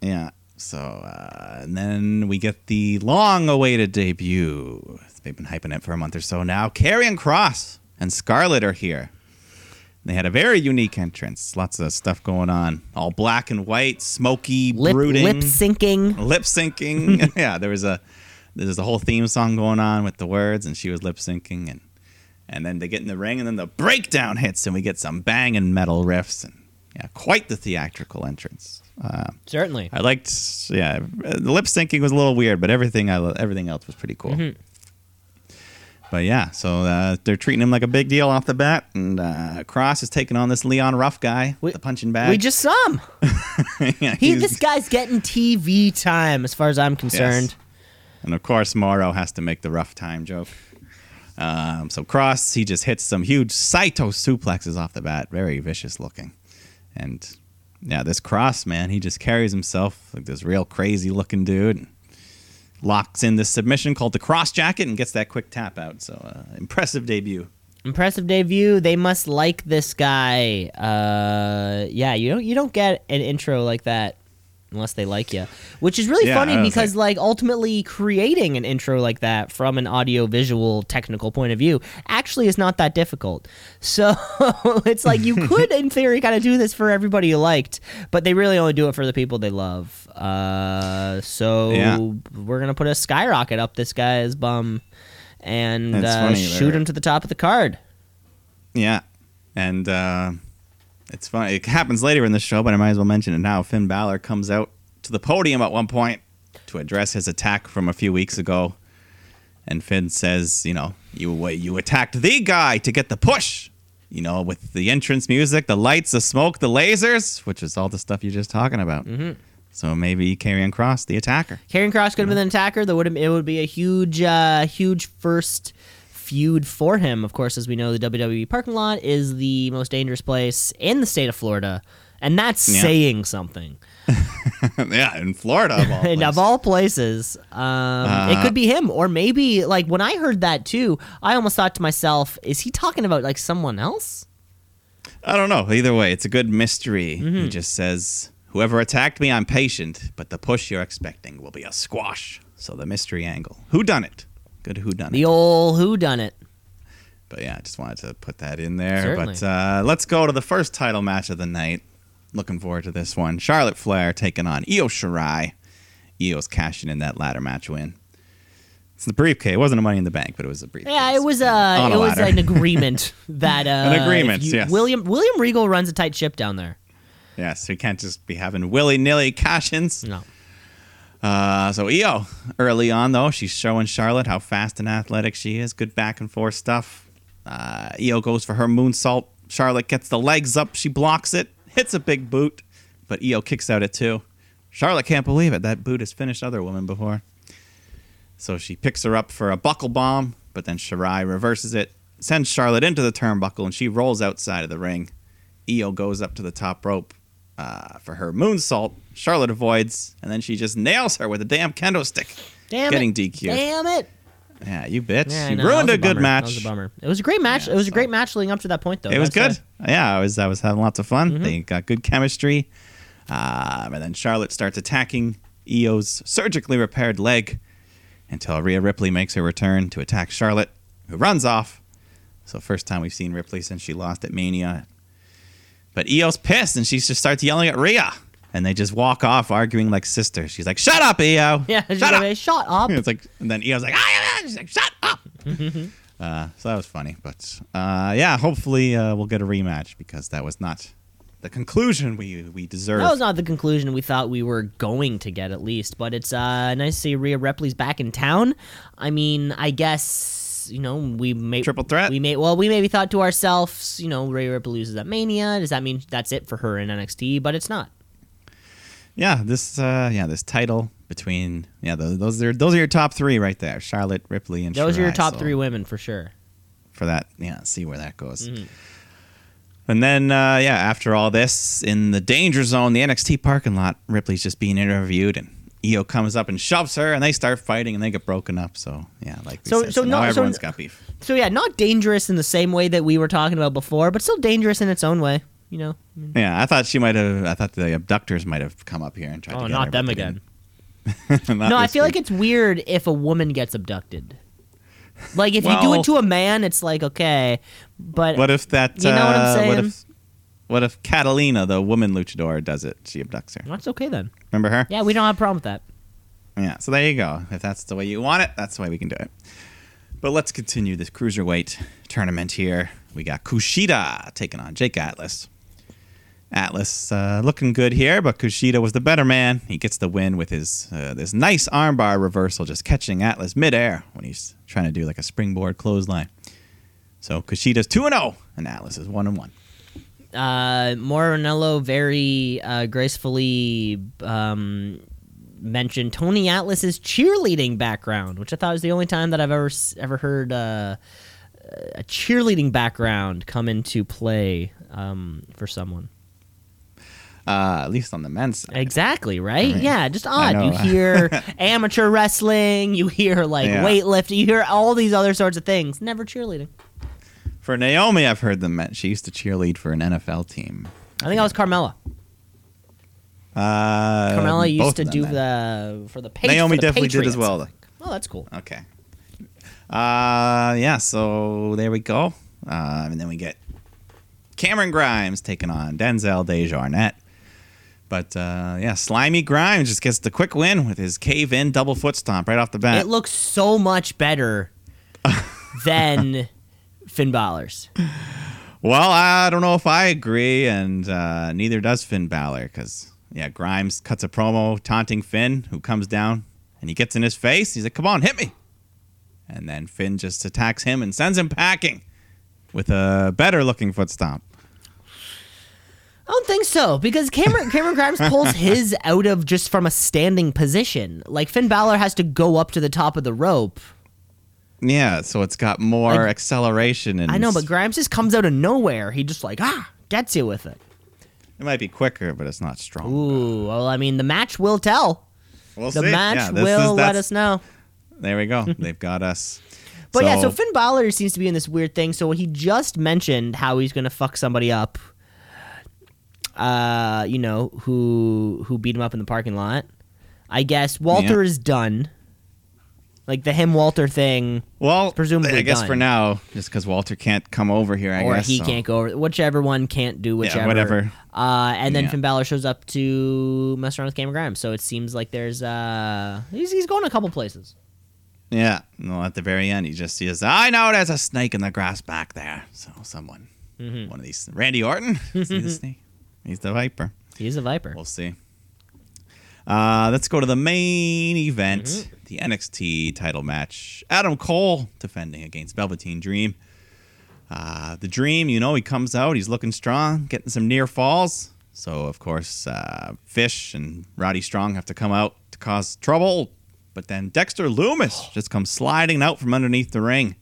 Yeah. So, uh, and then we get the long-awaited debut. They've been hyping it for a month or so now. Karrion Kross and Scarlett are here. They had a very unique entrance. Lots of stuff going on. All black and white, smoky, Lip brooding, lip syncing. lip syncing. yeah, there was a there's a whole theme song going on with the words, and she was lip syncing, and and then they get in the ring, and then the breakdown hits, and we get some banging metal riffs, and yeah, quite the theatrical entrance. Uh, Certainly. I liked, yeah, the lip syncing was a little weird, but everything I everything else was pretty cool. Mm-hmm. But yeah, so uh, they're treating him like a big deal off the bat, and uh, Kross is taking on this Leon Ruff guy, We- the punching bag. We just saw him. yeah, He, this guy's getting TV time, as far as I'm concerned. And of course, Mauro has to make the rough time joke. Um, so Kross, he just hits some huge Saito suplexes off the bat, very vicious looking. And yeah, this Kross man, he just carries himself like this real crazy looking dude. Locks in this submission called the Kross Jacket and gets that quick tap out. So uh, impressive debut. Impressive debut. They must like this guy. Uh, yeah, you don't you don't get an intro like that unless they like you, which is really Yeah, funny because like ultimately creating an intro like that from an audio visual technical point of view actually is not that difficult. So it's like you could in theory kind of do this for everybody you liked, but they really only do it for the people they love. Uh, so Yeah. we're gonna put a skyrocket up this guy's bum and uh, funny, shoot him to the top of the card. Yeah. And uh, it's funny. It happens later in the show, but I might as well mention it now. Finn Balor comes out to the podium at one point to address his attack from a few weeks ago. And Finn says, you know, you you attacked the guy to get the push. You know, with the entrance music, the lights, the smoke, the lasers, which is all the stuff you're just talking about. Mm-hmm. So maybe Karrion Kross, the attacker. Karrion Kross could have been an attacker. That would it would be a huge, uh, huge first feud for him. Of course, as we know, the WWE parking lot is the most dangerous place in the state of Florida, and that's Yeah. saying something. yeah, in Florida of all And of places. all places, um, it could be him, or maybe like when I heard that too, I almost thought to myself, "Is he talking about like someone else?" I don't know. Either way, it's a good mystery. Mm-hmm. He just says, "Whoever attacked me, I'm patient, but the push you're expecting will be a squash." So the mystery angle. Who done it? Good who done it. The old who done it? But yeah, I just wanted to put that in there. Certainly. But uh, let's go to the first title match of the night. Looking forward to this one. Charlotte Flair taking on Io Shirai. Io's cashing in that ladder match win. It's the briefcase. It wasn't a Money in the Bank, but it was a briefcase. Yeah, it was uh, a it was an agreement that uh, agreement, if you- yes. William William Regal runs a tight ship down there. Yeah, so you can't just be having willy nilly cash-ins. No. Uh, so Io, early on though, she's showing Charlotte how fast and athletic she is. Good back and forth stuff. Uh, Io goes for her moonsault. Charlotte gets the legs up. She blocks it, hits a big boot, but Io kicks out at two. Charlotte can't believe it. That boot has finished other women before. So she picks her up for a buckle bomb, but then Shirai reverses it, sends Charlotte into the turnbuckle, and she rolls outside of the ring. Io goes up to the top rope uh, for her moonsault. Charlotte avoids, and then she just nails her with a damn kendo stick. Damn Getting it. DQ'd. Damn it. Yeah, you bitch. Yeah, you know, ruined was a good match. That was a bummer. It was a great match. Yeah, it was a great match leading up to that point, though. It was good. Yeah, I was I was having lots of fun. Mm-hmm. They got good chemistry. Um, and then Charlotte starts attacking Io's surgically repaired leg until Rhea Ripley makes her return to attack Charlotte, who runs off. So first time we've seen Ripley since she lost at Mania. But Io's pissed and she just starts yelling at Rhea. And they just walk off arguing like sisters. She's like, "Shut up, Io! yeah, shut up!" "Hey, shut up. it's like, and then Io's like, ah, yeah, yeah." she's like, shut up. uh, so that was funny, but uh, yeah, hopefully uh, we'll get a rematch because that was not the conclusion we we deserve. That was not the conclusion we thought we were going to get, at least. But it's uh, nice to see Rhea Ripley's back in town. I mean, I guess you know we may Triple threat? We may well we maybe thought to ourselves, you know, Rhea Ripley loses at Mania. Does that mean that's it for her in NXT? But it's not. Yeah, this uh, yeah this title between yeah those, those are those are your top three right there. Charlotte, Ripley, and Those are your top so three women for sure. for that. Yeah, see where that goes. Mm-hmm. And then uh, yeah, after all this in the danger zone, the NXT parking lot, Ripley's just being interviewed and. Io comes up and shoves her, and they start fighting, and they get broken up. So yeah, like So- said, so so, now no- so- everyone's got beef. So yeah, not dangerous in the same way that we were talking about before, but still dangerous in its own way. You know. Yeah, I thought she might have. I thought the abductors might have come up here and tried. Oh, to get not her, them again. didn't. No, I feel week. like it's weird if a woman gets abducted. Like if you do it to a man, it's like okay, but What if that? You know what I'm uh, saying? What if, what if Catalina, the woman luchador, does it? She abducts her. that's okay then. Remember her? Yeah, we don't have a problem with that. Yeah. So there you go. If that's the way you want it, that's the way we can do it. But let's continue this cruiserweight tournament here. We got Kushida taking on Jake Atlas. Atlas uh, looking good here, but Kushida was the better man. He gets the win with his uh, this nice armbar reversal, just catching Atlas midair when he's trying to do like a springboard clothesline. So Kushida's two and zero, and Atlas is one and one. Uh, Mauro Ranallo very uh, gracefully um, mentioned Tony Atlas's cheerleading background, which I thought was the only time that I've ever ever heard uh, a cheerleading background come into play um, for someone. Uh, at least on the men's side. Exactly, right? mean, yeah, just odd. You hear amateur wrestling, you hear like Yeah. weightlifting, you hear all these other sorts of things. Never cheerleading. For Naomi, I've heard them. men- She used to cheerlead for an NFL team. I think that was Carmella. Uh, Carmella used to do then. the for the pa- Naomi the definitely did as well. though. Oh, that's cool. Okay. Uh, yeah. So there we go. Uh, and then we get Cameron Grimes taking on Denzel Dejournette. But uh, yeah, Slimy Grimes just gets the quick win with his cave-in double foot stomp right off the bat. It looks so much better than Finn Balor's. Well, I don't know if I agree, and uh, neither does Finn Balor, because yeah, Grimes cuts a promo taunting Finn, who comes down and he gets in his face. He's like, "Come on, hit me!" And then Finn just attacks him and sends him packing with a better-looking foot stomp. I don't think so because Cameron Cameron Grimes pulls his out of just from a standing position. Like Finn Balor has to go up to the top of the rope. Yeah, so it's got more Like- acceleration and I know, but Grimes just comes out of nowhere. He just like ah gets you with it. it might be quicker, but it's not strong. Ooh, well, I mean, the match will tell. We'll The see. match Yeah, will is- let us know. There we go. They've got us. But yeah, so Finn Balor seems to be in this weird thing. So he just mentioned how he's gonna fuck somebody up. Uh, you know who who beat him up in the parking lot. I guess Walter Yeah. is done. Like the him Walter thing, well, presumably I guess done. for now, just because Walter can't come over here, I or guess he so. can't go over. Whichever one can't do whichever. Yeah, whatever. Uh, and then Yeah. Finn Balor shows up to mess around with Cameron Grimes. So it seems like there's uh he's he's going a couple places. Yeah, Well, At the very end, he just sees. I know there's a snake in the grass back there. So someone, Mm-hmm. one of these, Randy Orton, is he the snake? He's the Viper. He's a Viper. We'll see. Uh, let's go to the main event, Mm-hmm. the NXT title match. Adam Cole defending against Velveteen Dream. Uh, the Dream, you know, he comes out, he's looking strong, getting some near falls. So, of course, uh, Fish and Roddy Strong have to come out to cause trouble. But then Dexter Lumis just comes sliding out from underneath the ring.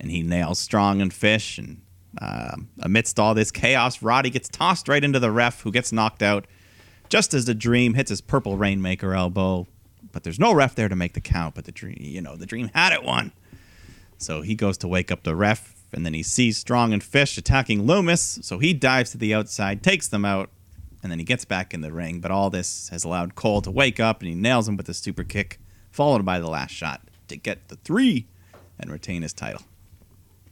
And he nails Strong and Fish. And uh, amidst all this chaos, Roddy gets tossed right into the ref, who gets knocked out just as the Dream hits his purple Rainmaker elbow. But there's no ref there to make the count. But the Dream, you know, the Dream had it won. So he goes to wake up the ref, and then he sees Strong and Fish attacking Lumis. So he dives to the outside, takes them out, and then he gets back in the ring. But all this has allowed Cole to wake up, and he nails him with a super kick, followed by the last shot to get the three and retain his title.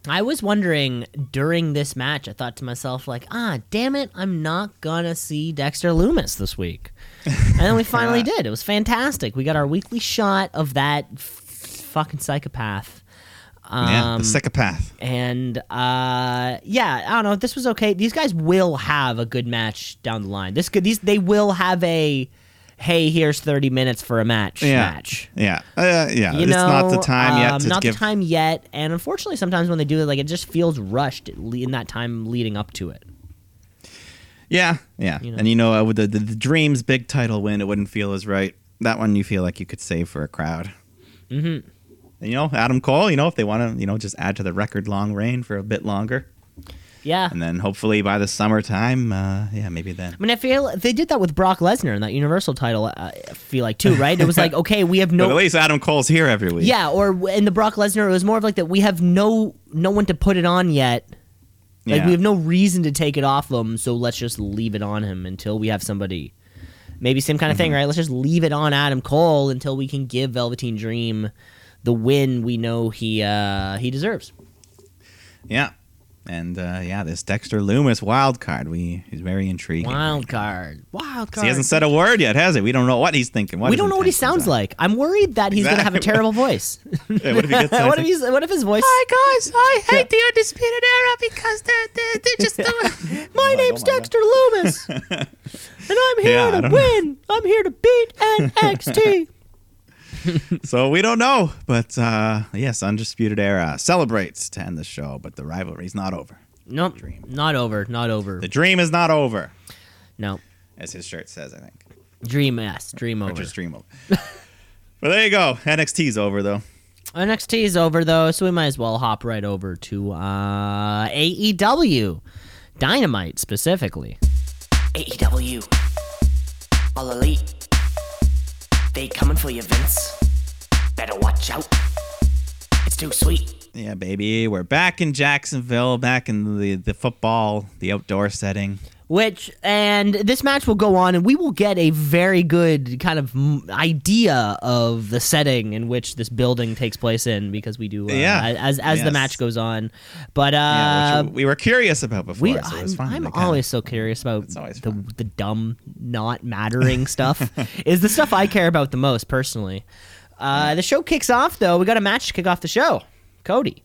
I was wondering during this match, I thought to myself, like, ah, damn it, I'm not gonna see Dexter Lumis this week. And then we finally did. It was fantastic. We got our weekly shot of that f- fucking psychopath. yeah, Um, the psychopath. and uh, yeah, I don't know. This was okay. These guys will have a good match down the line. This could these they will have a hey, here's thirty minutes for a match Yeah, match. yeah, uh, yeah. You it's know, not the time yet um, to not give. the time yet. And unfortunately, sometimes when they do it, like it just feels rushed in that time leading up to it. Yeah, yeah. You know. And you know, uh, with the, the the Dreams big title win, it wouldn't feel as right. That one you feel like you could save for a crowd. Mm-hmm. And, you know, Adam Cole. You know, if they want to, you know, just add to the record long reign for a bit longer, Yeah. and then hopefully by the summertime, uh, yeah, maybe then. I mean, I feel they did that with Brock Lesnar in that Universal title. uh, I feel like too, right? It was like, okay, we have but at no, least Adam Cole's here every week. yeah, or in the Brock Lesnar, it was more of like that. We have no, no one to put it on yet. Like Yeah. we have no reason to take it off them, so let's just leave it on him until we have somebody. Maybe same kind of Mm-hmm. thing, right? Let's just leave it on Adam Cole until we can give Velveteen Dream the win we know he uh, he deserves. Yeah. And uh, yeah, this Dexter Lumis wild card, we he's very intriguing. Wild card, wild 'Cause card. He hasn't said a word yet, has he? We don't know what he's thinking. What we don't know what he sounds are. like. I'm worried that he's going to have a terrible voice. Yeah, what if he gets what if what if his voice? Hi guys, I hate the undisputed era because they're they're, they're just the My Oh, name's oh my Dexter Lumis, and I'm here Yeah, to don't- win. I'm here to beat NXT. So we don't know, but uh, yes, Undisputed Era celebrates to end the show, but the rivalry's not over. nope, Dream. not over, not over. The dream is not over, no, as his shirt says, I think. dream yes, dream Or over. just dream over. but there you go. NXT's over though. NXT is over though, so we might as well hop right over to uh, AEW, Dynamite specifically. AEW. All elite. They coming for you, Vince. Better watch out. It's too sweet. Yeah, baby, we're back in Jacksonville, back in the the football, the outdoor setting. Which and this match will go on, and we will get a very good kind of idea of the setting in which this building takes place in, because we do uh, Yeah. as as the match goes on. But uh, yeah, which we were curious about before. we so it I'm, was fun I'm always so curious about the the dumb not mattering stuff is the stuff I care about the most personally. Uh, the show kicks off though. We got a match to kick off the show. Cody,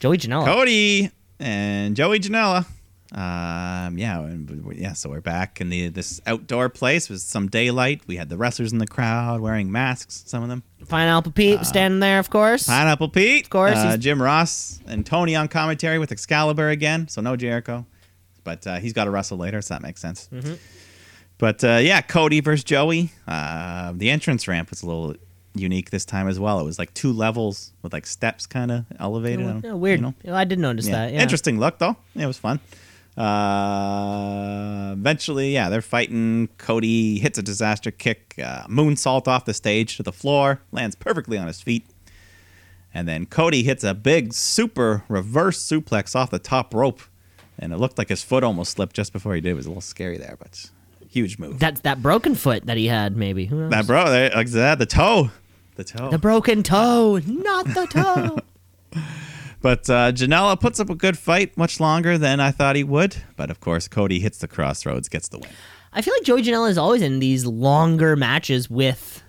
Joey Janela. Cody and Joey Janela. Um, yeah, and yeah. So we're back in the this outdoor place with some daylight. We had the wrestlers in the crowd wearing masks. Some of them. Pineapple Pete standing there, of course. Pineapple Pete, of course, Uh, Jim Ross and Tony on commentary with Excalibur again. So no Jericho, but uh, he's got to wrestle later, so that makes sense. Mm-hmm. But uh, yeah, Cody versus Joey. Uh, the entrance ramp was a little unique this time as well. It was like two levels with like steps, kind of elevated. Yeah, weird. you know? I didn't notice Yeah. that. Yeah. Interesting look though. It was fun. Uh, eventually, yeah, they're fighting. Cody hits a disaster kick, uh, moonsault off the stage to the floor, lands perfectly on his feet, and then Cody hits a big super reverse suplex off the top rope, and it looked like his foot almost slipped just before he did. It was a little scary there, but huge move. That's that broken foot that he had, maybe. Who knows? that bro, that, the toe, the toe. the broken toe, not the toe. But uh, Janela puts up a good fight, much longer than I thought he would. But of course, Cody hits the crossroads, gets the win. I feel like Joey Janela is always in these longer matches with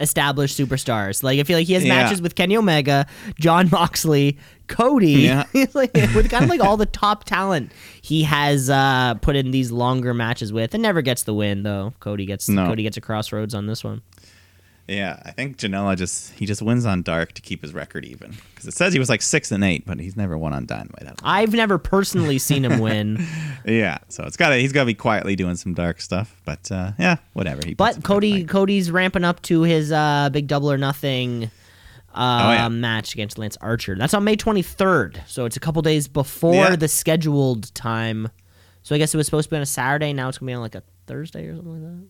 established superstars. Like I feel like he has Yeah. matches with Kenny Omega, Jon Moxley, Cody. Yeah. Like, with kind of like all the top talent he has uh, put in these longer matches with, and never gets the win though. Cody gets No. Cody gets a crossroads on this one. Yeah, I think Janela just he just wins on dark to keep his record even because it says he was like six and eight, but he's never won on Dynamite. I've never personally seen him win, Yeah, so it's got to he's got to be quietly doing some dark stuff. But uh, yeah, whatever. He puts up a but Cody. Cody's ramping up to his uh, big double or nothing. Uh, Oh, yeah. match against Lance Archer. That's on May 23rd, so it's a couple days before Yeah. the scheduled time. So I guess it was supposed to be on a Saturday. Now it's gonna be on like a Thursday or something like that.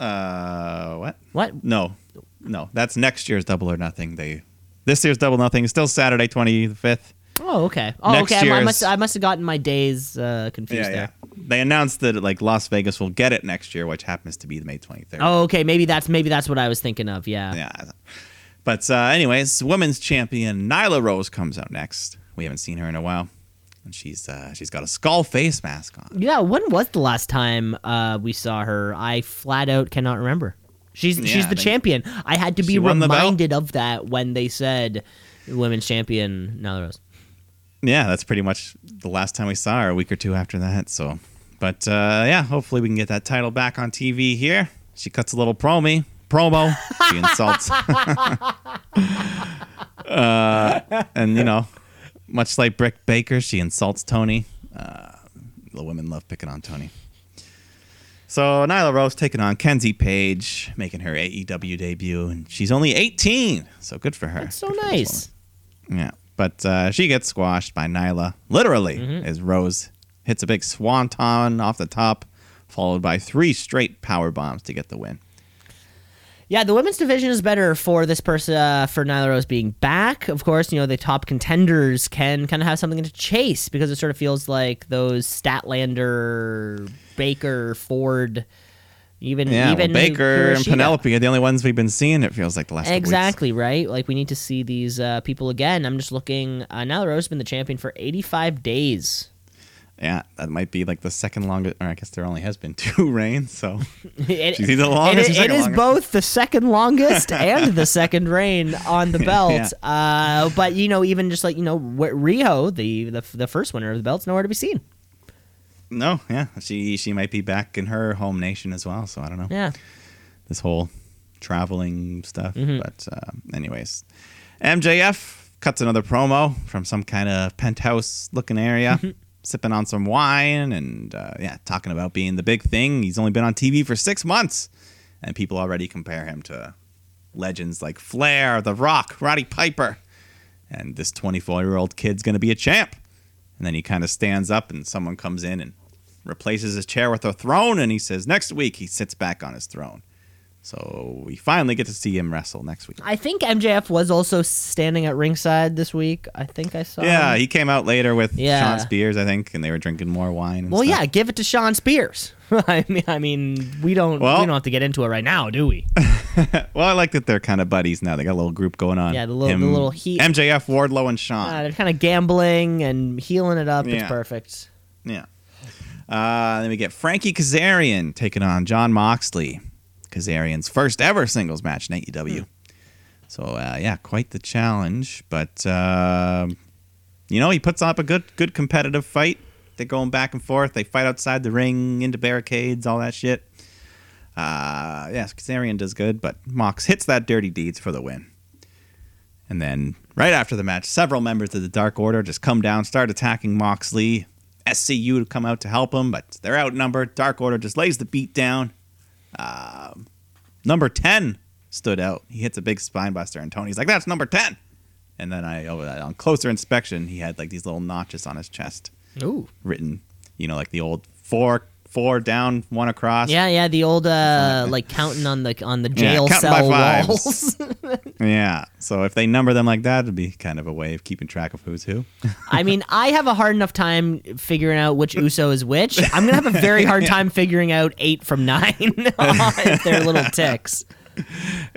Uh, what? What? No, no, that's next year's Double or Nothing. They this year's Double Nothing is still Saturday twenty fifth. Oh, okay. Oh, Next okay. I must I must have gotten my days uh, confused Yeah, yeah. They announced that like Las Vegas will get it next year, which happens to be the May twenty third. Oh, okay. Maybe that's maybe that's what I was thinking of. Yeah. Yeah. But uh, anyways, women's champion Nyla Rose comes out next. We haven't seen her in a while, and she's uh, she's got a skull face mask on. Yeah, when was the last time uh, we saw her? I flat out cannot remember. She's Yeah, she's the champion. I had to be she won the belt. reminded of that when they said women's champion Nyla Rose. Yeah, that's pretty much the last time we saw her. A week or two after that. So, but uh, yeah, hopefully we can get that title back on TV here. She cuts a little promo. Promo. She insults. uh, and you know, much like Britt Baker, she insults Tony. Uh, the women love picking on Tony. So Nyla Rose taking on Kenzie Paige, making her AEW debut, and she's only 18, so good for her. That's so Good nice. Yeah, but uh, she gets squashed by Nyla, literally, Mm-hmm. as Rose hits a big swanton off the top, followed by three straight power bombs to get the win. Yeah, the women's division is better for this person uh, for Nyla Rose being back. Of course, you know the top contenders can kind of have something to chase because it sort of feels like those Statlander, Baker, Ford, even Yeah, well, even Baker and Penelope are the only ones we've been seeing. It feels like the last. Exactly right. Like we need to see these uh, people again. I'm just looking. Uh, Nyla Rose has been the champion for 85 days. Yeah, that might be like the second longest, or I guess there only has been two reigns. So It, She's either the longest it second is both the second longest and the second reign on the belt. Yeah. Uh, but you know, even just like you know, Riho, the, the the first winner of the belt's nowhere to be seen. no, yeah, she she might be back in her home nation as well. So I don't know. Yeah, this whole traveling stuff. Mm-hmm. But uh, anyways, MJF cuts another promo from some kind of penthouse looking area, Mm-hmm. Sipping on some wine and uh, yeah, talking about being the big thing. He's only been on TV for six months, and people already compare him to legends like Flair, The Rock, Roddy Piper, and this 24 year old kid's gonna be a champ. And then he kind of stands up, and someone comes in and replaces his chair with a throne, and he says next week he sits back on his throne. So we finally get to see him wrestle next week. I think MJF was also standing at ringside this week. I think I saw. Yeah, him. he came out later with Yeah. Shawn Spears, I think, and they were drinking more wine. And Well, stuff. yeah, give it to Shawn Spears. I mean, I mean, we don't Well- we don't have to get into it right now, do we? Well, I like that they're kind of buddies now. They got a little group going on. Yeah, the little- the little heat- MJF, Wardlow, and Sean. Uh, they're kind of gambling and healing it up. It's perfect. Yeah. Uh, then we get Frankie Kazarian taking on John Moxley. Kazarian's first ever singles match in AEW. So uh, yeah, quite the challenge. But uh, you know, he puts up a good, good competitive fight. They're going back and forth. They fight outside the ring, into barricades, all that shit. Uh, yes, Kazarian does good, but Mox hits that dirty deeds for the win. And then right after the match, several members of the Dark Order just come down, start attacking Moxley. SCU to come out to help him, but they're outnumbered. Dark Order just lays the beat down. Um, number 10 stood out. He hits a big spine buster, and Tony's like, that's number 10. And then I, oh, on closer inspection, he had like these little notches on his chest Ooh. written, you know, like the old four, four down, one across. Yeah, yeah, the old uh like counting on the on the Yeah, jail by cell walls. Yeah. So if they number them like that, it'd be kind of a way of keeping track of who's who. I mean, I have a hard enough time figuring out which Uso is which. I'm gonna have a very hard time figuring out eight from nine if they're little ticks.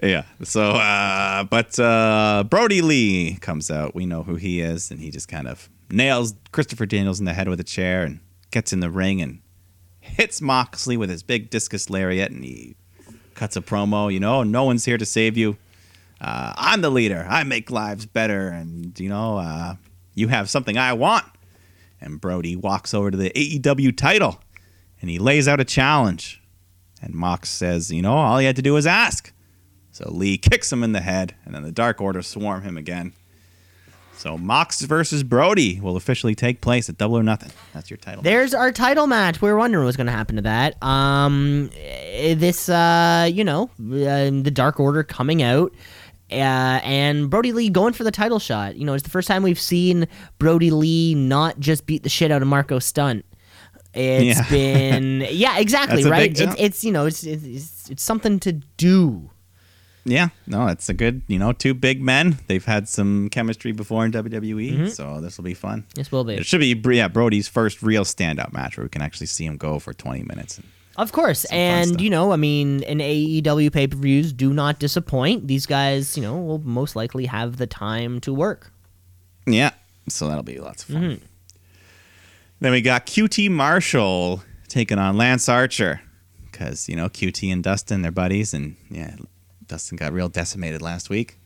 Yeah. So, uh, but uh, Brodie Lee comes out. We know who he is, and he just kind of nails Christopher Daniels in the head with a chair and gets in the ring and hits Moxley with his big discus lariat, and he cuts a promo. You know, no one's here to save you. Uh, I'm the leader. I make lives better, and you know, uh, you have something I want. And Brodie walks over to the AEW title, and he lays out a challenge. And Mox says, you know, all he had to do was ask. So Lee kicks him in the head, and then the Dark Order swarm him again. So Mox versus Brodie will officially take place at Double or Nothing. That's your title. There's our title match. We were wondering what's going to happen to that. Um, eh, this, uh, you know, uh, the Dark Order coming out. Uh, and Brodie Lee going for the title shot. You know, it's the first time we've seen Brodie Lee not just beat the shit out of Marco Stunt. It's Yeah. been yeah, exactly right. it's you know it's, it's it's something to do. Yeah, no, it's a good, you know, two big men. They've had some chemistry before in WWE, mm-hmm. so this will be fun. This will be. It should be, yeah, Brodie's first real standout match where we can actually see him go for 20 minutes. Of course, and you know, I mean, in AEW pay per views do not disappoint. These guys, you know, will most likely have the time to work. Yeah, so that'll be lots of fun. Mm-hmm. Then we got QT Marshall taking on Lance Archer because you know QT and Dustin they're buddies, and yeah, Dustin got real decimated last week,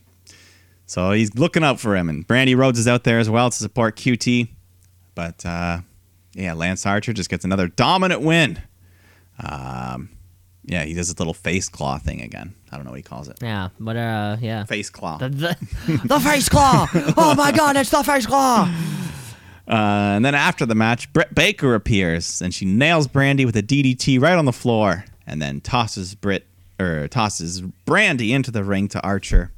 so he's looking out for him. And Brandi Rhodes is out there as well to support QT, but uh, yeah, Lance Archer just gets another dominant win. Um, yeah, he does his little face claw thing again. I don't know what he calls it. Yeah, but uh, yeah, Face claw. the, the, the face claw. Oh my god, it's the face claw. Uh, and then after the match, Britt Baker appears and she nails Brandi with a DDT right on the floor, and then tosses Britt or tosses Brandi into the ring to Archer.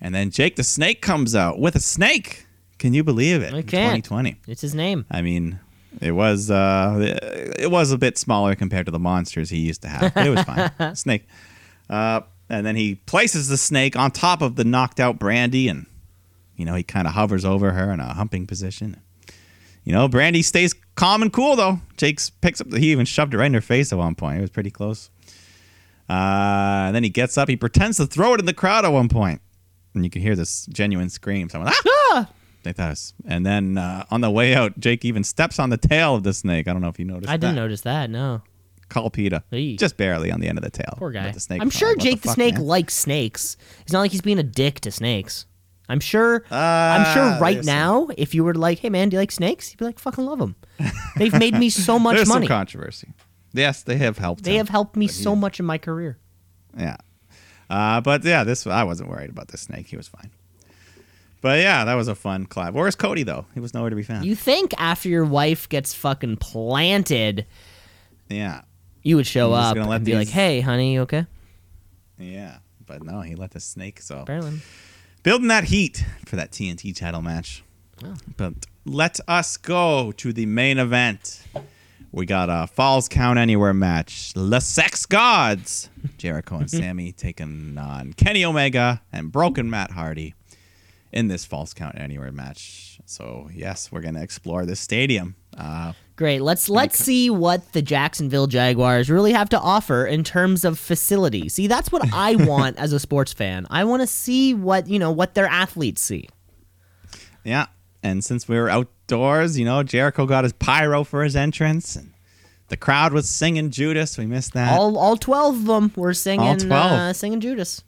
And then Jake the Snake comes out with a snake. Can you believe it? I can't. 2020. It's his name. I mean, it was uh, it was a bit smaller compared to the monsters he used to have. But it was fine. snake. Uh, and then he places the snake on top of the knocked out Brandi, and you know he kind of hovers over her in a humping position. You know, Brandy stays calm and cool though. Jake's picks up the he even shoved it right in her face at one point. It was pretty close. Uh, and then he gets up. He pretends to throw it in the crowd at one point, and you can hear this genuine scream. Someone ah! They thought was, and then uh, on the way out, Jake even steps on the tail of the snake. I don't know if you noticed. I didn't that. notice that. No, Call PETA. Hey. Just barely on the end of the tail. poor guy. But the snake I'm sure Jake the, fuck, Snake man?" likes snakes. It's not like he's being a dick to snakes. I'm sure. I'm sure Ah, right there's now, if you were like, "Hey man, do you like snakes?" You'd be like, "Fucking love them. They've made me so much There's money. some controversy. Yes, they have helped. They him, have helped me but he- so much in my career." Yeah. Uh, but yeah, this I wasn't worried about the snake. He was fine. But yeah, that was a fun collab. Where's Cody though? He was nowhere to be found. You think after your wife gets fucking planted, yeah, you would show up and be like, "Hey, honey, you okay?" yeah. But no, he let the snake. So Apparently. building that heat for that TNT title match. But let us go to the main event. We got a Falls Count Anywhere match. The Sex Gods, Jericho and Sammy taking on Kenny Omega and Broken Matt Hardy in this Falls Count Anywhere match. So yes, we're gonna explore this stadium. Uh, Great. Let's let's see what the Jacksonville Jaguars really have to offer in terms of facility. See, that's what I want as a sports fan. I want to see what, you know, what their athletes see. yeah, and since we were outdoors, you know, Jericho got his pyro for his entrance, and the crowd was singing Judas. We missed that. All all 12 of them were singing all 12. Uh, singing Judas.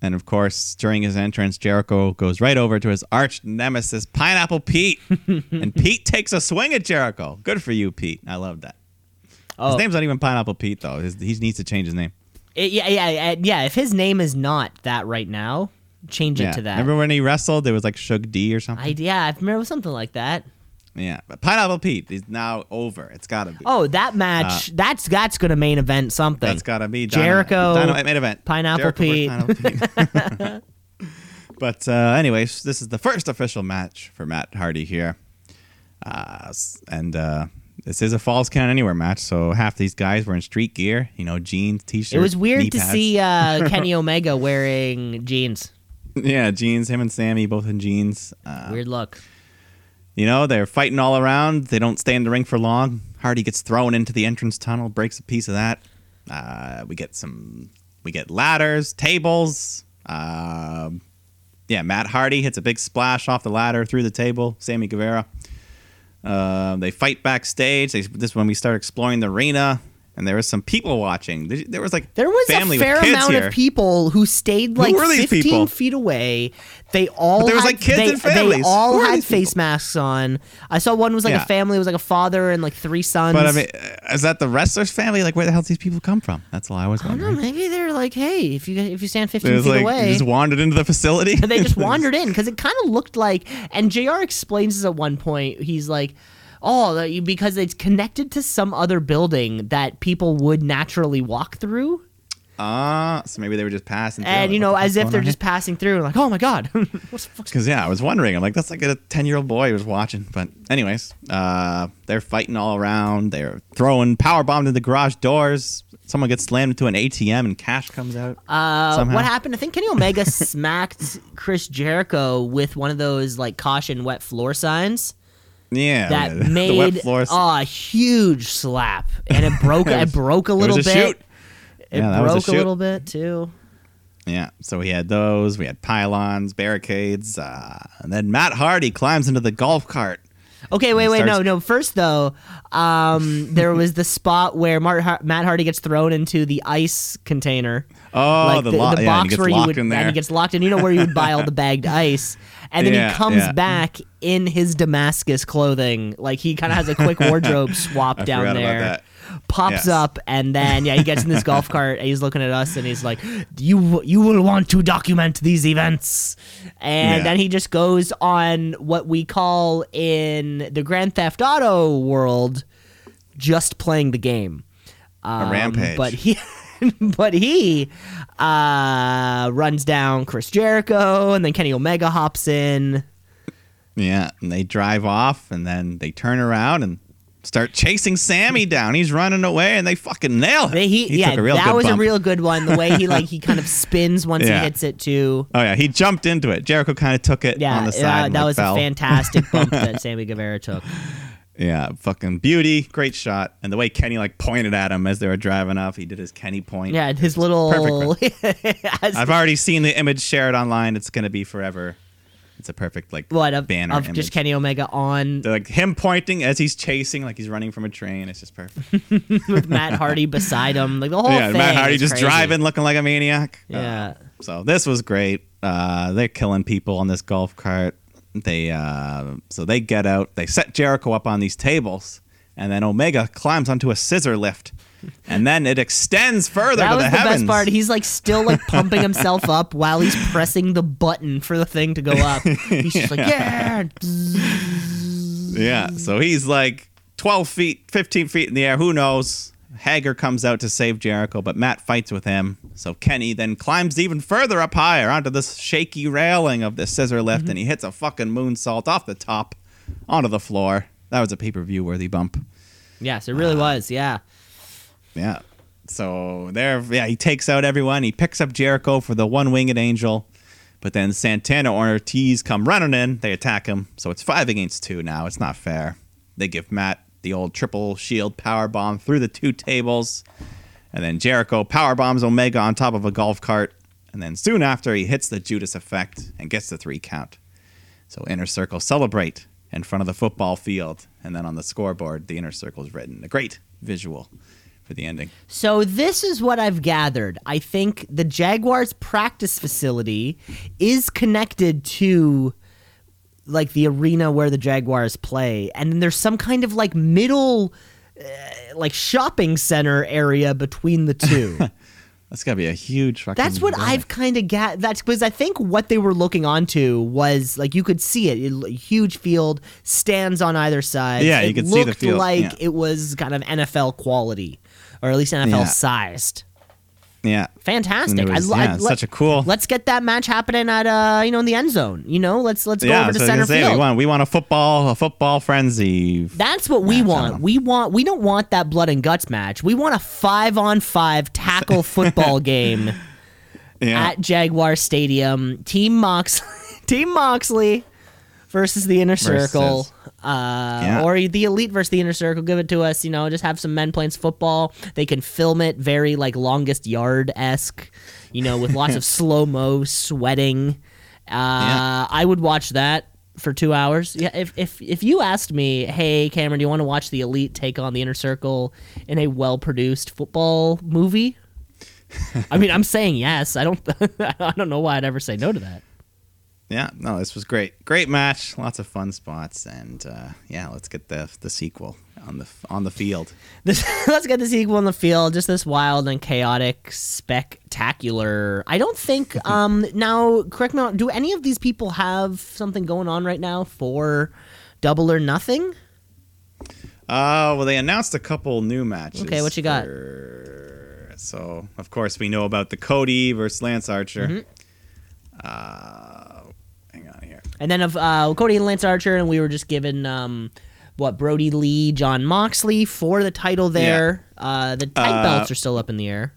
And of course, during his entrance, Jericho goes right over to his arch nemesis, Pineapple Pete. and Pete takes a swing at Jericho. Good for you, Pete. I love that. Oh, His name's not even Pineapple Pete, though. His, he needs to change his name. it- yeah, yeah, yeah, if his name is not that right now, change it Yeah. to that. Remember when he wrestled? It was like Shug D or something? I yeah, I remember something like that. yeah. But Pineapple Pete is now over. It's got to be. Oh, that match, that's that's going to main event something. Uh, That's got to be Dynamite- Jericho, Dynamite main event. Pineapple Jericho Pete. Pineapple Pete. but uh, anyways, this is the first official match for Matt Hardy here, uh, and uh, this is a Falls Count Anywhere match. So half these guys were in street gear, you know, jeans, t-shirts. It was weird to pads. see uh, Kenny Omega wearing jeans. Yeah, jeans. Him and Sammy both in jeans. Uh, Weird luck. You know, they're fighting all around. They don't stay in the ring for long. Hardy gets thrown into the entrance tunnel, breaks a piece of that. Uh, we get some, we get ladders, tables. Um yeah, Matt Hardy hits a big splash off the ladder through the table. Sammy Guevara. Uh, they fight backstage. They, this is when we start exploring the arena, and there was some people watching. There- was like There was a fair amount here. of people who stayed like these 15 people? feet away. They all there was, had, like, kids they, and families. They all Who had face people? masks on. I saw one was like Yeah. a family. It was like a father and like three sons. But I mean, uh, is that the wrestler's family? Like, where the hell do these people come from? That's all I was I don't know. wondering. Maybe they're like, hey, if you if you stand 15 feet like away. just wandered into the facility. and they just wandered in because it kind of looked like and jr explains this at one point he's like oh because it's connected to some other building that people would naturally walk through Ah, so maybe they were just passing. through. and you know as if they're just passing through like oh my god what's the Because yeah, I was wondering. I'm like, that's like a ten year old boy who was watching. But anyways, uh, they're fighting all around. They're throwing power bombs into the garage doors. Someone gets slammed into an ATM and cash comes out. Uh, somehow. what happened? I think Kenny Omega smacked Chris Jericho with one of those like caution wet floor signs yeah, that the made a huge slap, and it broke. It it, broke a little a bit. shoot. It Yeah, that was a broke a, little bit too. Yeah, so we had those. We had pylons, barricades, uh, and then Matt Hardy climbs into the golf cart. Okay, wait, wait, no, starts- no. First though, um, there was the spot where Mart Matt Hardy gets thrown into the ice container. Oh, like the, the, lo- the yeah, box gets where you would in there. and he gets locked in. You know where you would buy all the bagged ice, and then Yeah, he comes yeah. back in his Damascus clothing. Like he kind of has a quick wardrobe swap down there. Pops Yes. up and then yeah, he gets in this golf cart and he's looking at us and he's like, "You you will want to document these events." And Yeah. then he just goes on what we call in the Grand Theft Auto world just playing the game. Um, rampage. But he but he uh, runs down Chris Jericho and then Kenny Omega hops in. Yeah, and they drive off, and then they turn around and start chasing Sammy down. He's running away, and they fucking nail him. They, he, he yeah, took a real that was a real good one. The way he like he kind of spins once Yeah. he hits it too. Oh yeah, he jumped into it. Jericho kind of took it Yeah, on the uh, side. and, that was fell. a fantastic bump that Sammy Guevara took. Yeah, fucking beauty, great shot, and the way Kenny like pointed at him as they were driving off, he did his Kenny point. Yeah, his little. As- I've already seen the image shared online. It's gonna be forever. It's a perfect like what of, banner of image. just Kenny Omega on They're, like him pointing as he's chasing, like he's running from a train. It's just perfect. with Matt Hardy beside him, like the whole yeah, thing. Matt Hardy just crazy. driving, looking like a maniac. Yeah. Uh, so this was great. Uh, they're killing people on this golf cart. They uh, so they get out. They set Jericho up on these tables, and then Omega climbs onto a scissor lift, and then it extends further That to was the the, heavens. best part. He's like still like pumping himself up while he's pressing the button for the thing to go up. He's just like, yeah. Yeah. So he's like 12 feet, 15 feet in the air. Who knows? Hager comes out to save Jericho, but Matt fights with him. So Kenny then climbs even further up higher onto this shaky railing of the scissor lift, mm-hmm. and he hits a fucking moonsault off the top onto the floor. That was a pay per view worthy bump. Yes, it really uh, was. Yeah. Yeah. So there, yeah, he takes out everyone. He picks up Jericho for the one winged angel, but then Santana or Ortiz come running in. They attack him. So it's five against two now. It's not fair. They give Matt the old triple shield power bomb through the two tables, and then Jericho power bombs Omega on top of a golf cart, and then soon after he hits the Judas effect and gets the three count. So Inner Circle celebrate in front of the football field, and then on the scoreboard, the Inner Circle is written. A great visual for the ending. So this is what I've gathered. I think the Jaguars practice facility is connected to like the arena where the Jaguars play and then there's some kind of like middle uh, like shopping center area between the two. That's gotta be a huge fucking. That's what drive. I've kind of got. That's because I think what they were looking onto was like you could see it, it huge field, stands on either side. Yeah, it you could see the looked field, like yeah. it was kind of NFL quality, or at least NFL Yeah. sized. Yeah. Fantastic! Was- I, yeah, it's such a cool- Let's get that match happening at uh you know in the end zone. You know, let's let's go yeah, over to so I center say, field. we want we want a football a football frenzy. That's what we want. We want. We don't want that blood and guts match. We want a five on five tackle football game. Yeah. at Jaguar Stadium. Team Mox, Team Moxley versus the Inner Circle, uh, Yeah. or the Elite versus the Inner Circle. Give it to us. You know, just have some men playing football. They can film it very like longest yard esque. You know, with lots of slow mo sweating. Uh, I would watch that for two hours. Yeah, if if if you asked me, hey Cameron, do you want to watch the Elite take on the Inner Circle in a well produced football movie? I mean, I'm saying yes. I don't. I don't know why I'd ever say no to that. Yeah, no, this was great. Great match, lots of fun spots, and uh, yeah, let's get the the sequel on the on the field. This, let's get the sequel in the field. Just this wild and chaotic, spectacular. I don't think. Um. Now, correct me. Do any of these people have something going on right now for Double or Nothing? Uh, well, they announced a couple new matches. Okay, what you got? for- So, of course, we know about the Cody versus Lance Archer. Mm-hmm. Uh, on. And then of uh, Cody and Lance Archer, and we were just given um, what Brodie Lee, Jon Moxley for the title there. Uh, the tag Uh, belts are still up in the air.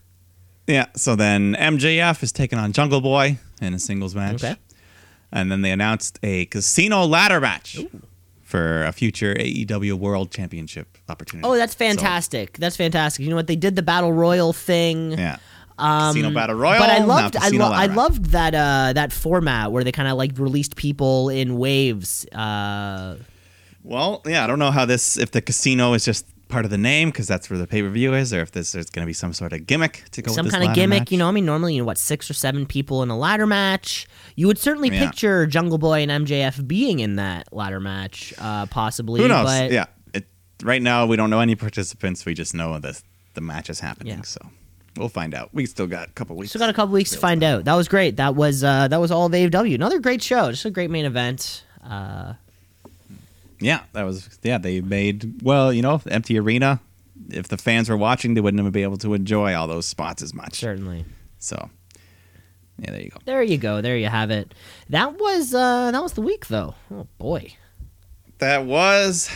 Yeah, so then MJF is taking on Jungle Boy in a singles match. Okay. And then they announced a casino ladder match for a future AEW World Championship opportunity. Oh, that's So, fantastic! that's fantastic. You know what? They did the battle royal thing. yeah. Um, Casino Battle Royal. But I loved, I, lo- I loved that uh, that format where they kind of like released people in waves. Uh, Well, yeah, I don't know how this if the casino is just part of the name because that's where the pay per view is, or if this there's going to be some sort of gimmick to go. Some kind of gimmick, match. you know. I mean, normally, you know, what six or seven people in a ladder match. You would certainly Yeah. picture Jungle Boy and MJF being in that ladder match, uh, possibly. Who knows? But yeah. It, right now, we don't know any participants. We just know that the match is happening. Yeah. So we'll find out. We still got a couple weeks. Still got a couple weeks to find out. That was great. That was uh, that was all of AEW. Another great show. Just a great main event. Uh, Yeah, that was. Yeah, they made well. You know, empty arena. If the fans were watching, they wouldn't have been able to enjoy all those spots as much. certainly. So, yeah, there you go. There you go. There you have it. That was uh, that was the week though. Oh boy. That was,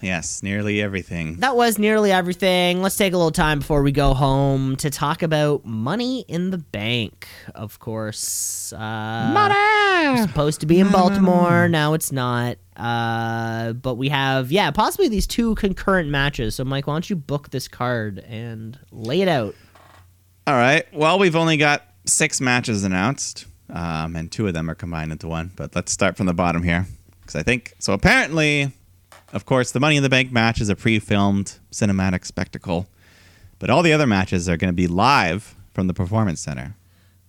yes, nearly everything. That was nearly everything. Let's take a little time before we go home to talk about Money in the Bank. Of course, uh, Money supposed to be in Baltimore. Now it's not. Uh, but we have yeah, possibly these two concurrent matches. So Mike, why don't you book this card and lay it out? All right. Well, we've only got six matches announced, um, and two of them are combined into one. But let's start from the bottom here, because I think so. Apparently, of course, the Money in the Bank match is a pre-filmed cinematic spectacle, but all the other matches are going to be live from the Performance Center,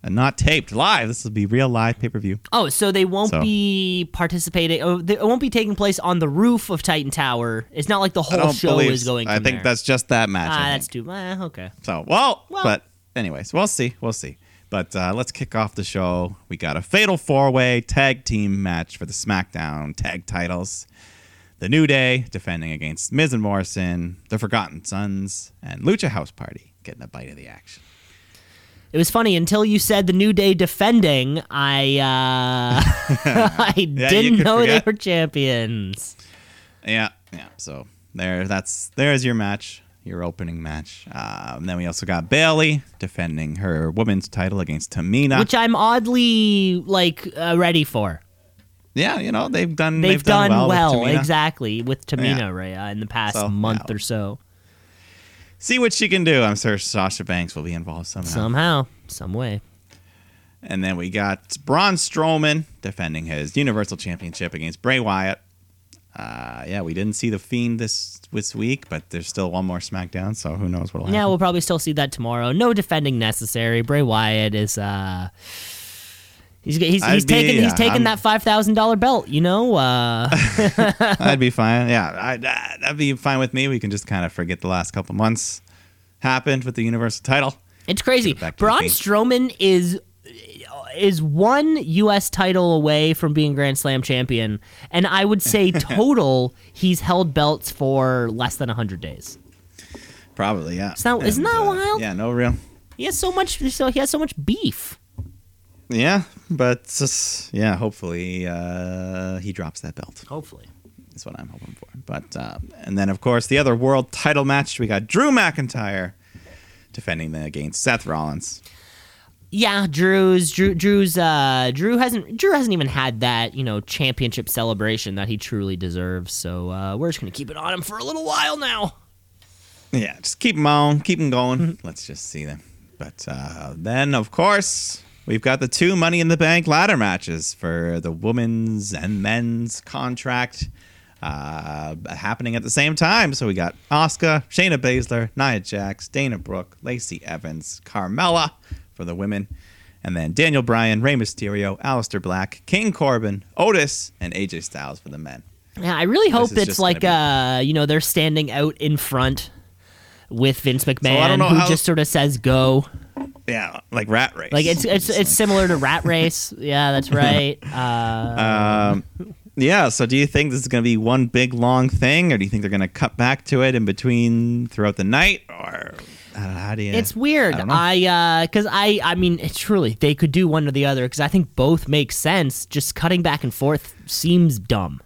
and not taped live. This will be real live pay-per-view. Oh, so they won't So- be participating. Oh, it won't be taking place on the roof of Titan Tower. It's not like the whole show is going. I think there. that's just that match. Ah, that's too. Eh, okay. So, well, Well- but anyways, we'll see. We'll see. But uh, let's kick off the show. We got a fatal four way tag team match for the SmackDown tag titles. The New Day defending against Miz and Morrison, the Forgotten Sons, and Lucha House Party getting a bite of the action. It was funny until you said the New Day defending. I uh, I didn't know forget. they were champions. Yeah, yeah. So there, that's there's your match, your opening match. Uh, and then we also got Bayley defending her women's title against Tamina. which I'm oddly like uh, ready for. Yeah, you know they've done They've, done, well, with well, Tamina. exactly with Tamina Yeah. uh, in the past So, month yeah. or so. see what she can do. I'm sure Sasha Banks will be involved somehow. Somehow, some way. And then we got Braun Strowman defending his Universal Championship against Bray Wyatt. Uh, yeah, we didn't see the Fiend this this week, but there's still one more SmackDown, so who knows what'll Yeah, happen. Yeah, we'll probably still see that tomorrow. No defending necessary. Bray Wyatt is uh he's he's, he's I'd be- taking he's taking I'm- that five thousand dollar belt. You know, uh, That'd be fine. Yeah, I'd, that'd be fine with me. We can just kind of forget the last couple months happened with the Universal title. it's crazy. Braun Strowman is is one U.S. title away from being Grand Slam champion, and I would say total he's held belts for less than hundred days. Probably, yeah. not- isn't that uh, wild? Yeah, no real. He has so much. So he has so much beef. Yeah, but just, yeah, hopefully uh, he drops that belt. Hopefully. That's what I'm hoping for. But uh, and then of course the other world title match we got Drew McIntyre defending against Seth Rollins. Yeah, Drew's Drew Drew's uh Drew hasn't Drew hasn't even had that, you know, championship celebration that he truly deserves. So uh we're just gonna keep it on him for a little while now. Yeah, just keep him on, keep him going. Let's just see them. But uh, then of course we've got the two Money in the Bank ladder matches for the women's and men's contract. Uh, happening at the same time. So we got Asuka, Shayna Baszler, Nia Jax, Dana Brooke, Lacey Evans, Carmella for the women, and then Daniel Bryan, Rey Mysterio, Aleister Black, King Corbin, Otis, and AJ Styles for the men. Yeah, I really hope it's like gonna uh you know, they're standing out in front with Vince McMahon know who how- just sort of says go. Yeah, like Rat Race. Like it's it's it's similar to Rat Race. Yeah, that's right. Uh Um, yeah. So, do you think this is going to be one big long thing, or do you think they're going to cut back to it in between throughout the night, or uh, how do you? It's weird. I don't. I uh I I mean, it's truly they could do one or the other cuz I think both make sense. Just cutting back and forth seems dumb.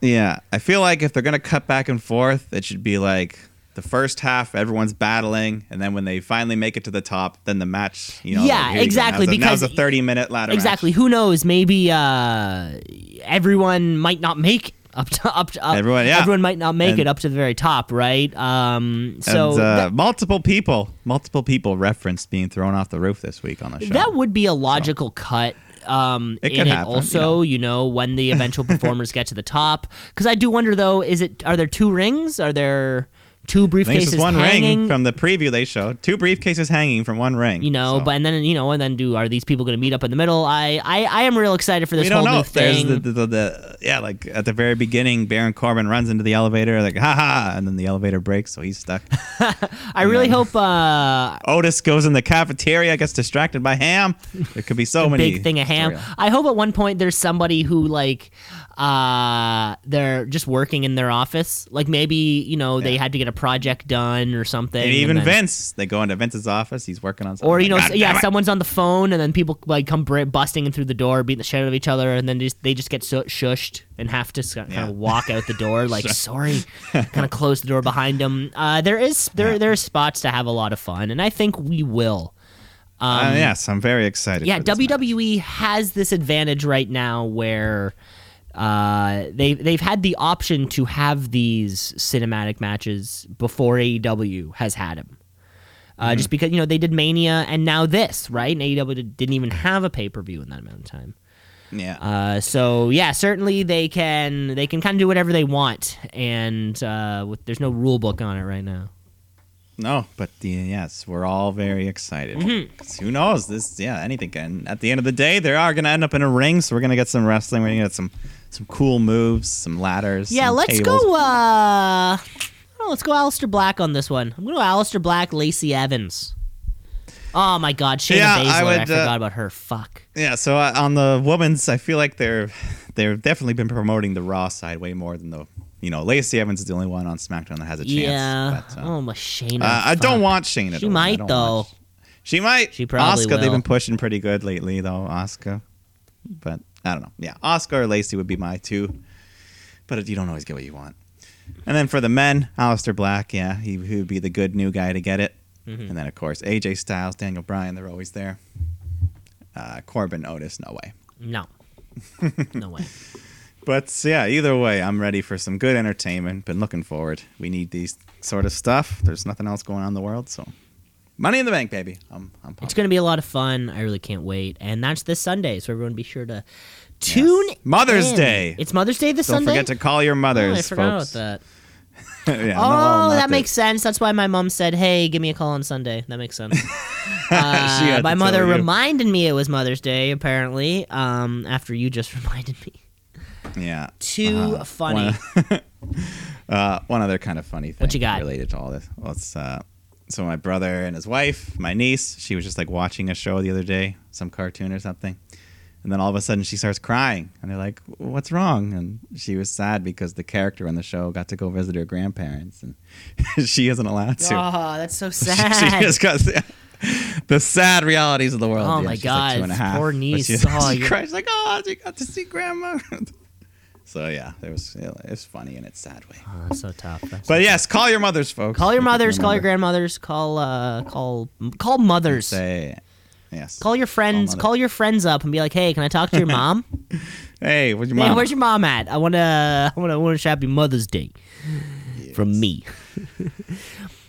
yeah, I feel like if they're going to cut back and forth, it should be like the first half everyone's battling, and then when they finally make it to the top, then the match. You know, Yeah, like, here you exactly, Now's a, now's a thirty minute ladder. Exactly. match. Who knows? Maybe uh, everyone might not make up to up to up. Everyone, yeah. Everyone might not make And- it up to the very top, right? Um. So and uh, that, multiple people, multiple people referenced being thrown off the roof this week on the show. that would be a logical cut. Um, It in could it happen, you also, know. you know, when the eventual performers get to the top, because I do wonder though, is it are there two rings? Are there two briefcases one hanging. ring from the preview they showed. Two briefcases hanging from one ring. you know, So, but and then you know, and then do are these people going to meet up in the middle? I I, I am real excited for this we don't know if there's the, the, the, the yeah like at the very beginning, Baron Corbin runs into the elevator like ha ha, and then the elevator breaks, so he's stuck. I really hope uh, Otis goes in the cafeteria, gets distracted by ham. There could be so many big thing of ham. I hope at one point there's somebody who like uh they're just working in their office. Like maybe, you know, they had to get a project done or something. And and even then- Vince, they go into Vince's office. He's working on something. Or you know, like, s- "God yeah, it." someone's on the phone, and then people like come busting in through the door, beating the shit out of each other, and then just they just get so- shushed and have to kind Yeah. of walk out the door, like sorry, kind of close the door behind them. Uh, there is there there are spots to have a lot of fun, and I think we will. Uh, yes, I'm very excited. Um, Yeah, this match. WWE has this advantage right now where uh, they they've had the option to have these cinematic matches before AEW has had them. Uh, Mm-hmm. Just because you know they did Mania and now this right, and AEW did- didn't even have a pay per view in that amount of time. Yeah. Uh, so yeah, certainly they can they can kind of do whatever they want, and uh, with, there's no rule book on it right now. No, but the, yes, we're all very excited. Mm-hmm. Who knows? This, yeah, anything can. At the end of the day, they are going to end up in a ring, so we're going to get some wrestling. We're going to get some some cool moves, some ladders. Yeah, some let's tables. go. Uh, oh, let's go, Aleister Black on this one. I'm gonna go Aleister Black, Lacey Evans. Oh my God, Shayna Yeah, I Baszler. I, would, uh, forgot about her. Fuck. Yeah, so uh, on the women's, I feel like they're they've definitely been promoting the Raw side way more than the you know Lacey Evans is the only one on SmackDown that has a chance. yeah. but, uh, oh my Shayna. uh, I don't want Shayna. She. I might, though. She might. She probably Asuka, they've been pushing pretty good lately, though. Asuka, but I don't know. Yeah, Asuka or Lacey would be my two, but you don't always get what you want. And then for the men, Aleister Black, yeah, he, he would be the good new guy to get it. Mm-hmm. And then of course AJ Styles, Daniel Bryan, they're always there. Uh, Corbin, Otis, no way. No. no way. But yeah, either way, I'm ready for some good entertainment. Been looking forward. We need these sort of stuff. There's nothing else going on in the world, so money in the bank, baby. I'm, I'm It's gonna be a lot of fun. I really can't wait. And that's this Sunday, so everyone be sure to tune. Mother's in. Day. It's Mother's Day this Sunday. Don't forget to call your Oh, mothers, I forgot folks. about that. yeah, Oh, that makes sense. That's why my mom said, "Hey, give me a call on Sunday." That makes sense. Uh, my mother reminded me it was Mother's Day. Apparently, um, after you just reminded me. Yeah. Too Uh, funny. One, uh, one other kind of funny thing What you got? related to all this. Well, it's, uh, so my brother and his wife, my niece, she was just like watching a show the other day, some cartoon or something. And then all of a sudden she starts crying. And they're like, what's wrong? And she was sad because the character on the show got to go visit her grandparents. And she isn't allowed to. Oh, that's so she sad. just got the sad realities of the world. Oh Yeah, my she's like two God, and a half. poor niece. She, Oh, she cries like, "Oh, she got to see grandma." So yeah, it was it was funny in its sad way. Oh, that's so tough. That's But yes, call your mothers, folks. call your mothers, call your grandmothers, call uh, call call mothers. Say yes. Call your friends. mothers. Call your friends up and be like, "Hey, can I talk to your mom? Hey, where's your hey, mom? where's your mom at? I wanna, I wanna, I wanna happy Mother's Day from me."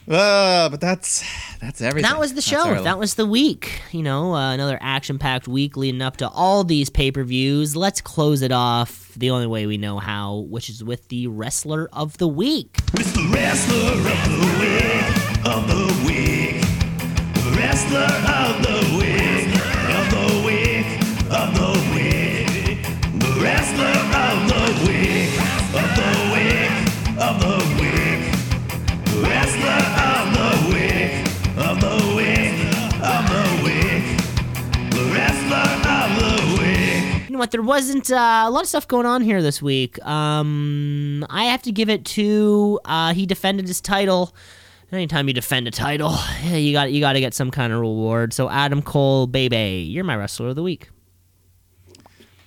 Uh, but that's that's everything. That was the show. That was the week. You know, uh, another action-packed week leading up to all these pay-per-views. Let's close it off the only way we know how, which is with the wrestler of the week. It's the wrestler of the week, of the week. Wrestler of the week, You know what? There wasn't uh, a lot of stuff going on here this week. Um, I have to give it to uh, he defended his title. Anytime you defend a title, you got you got to get some kind of reward. So Adam Cole, baby, you're my wrestler of the week.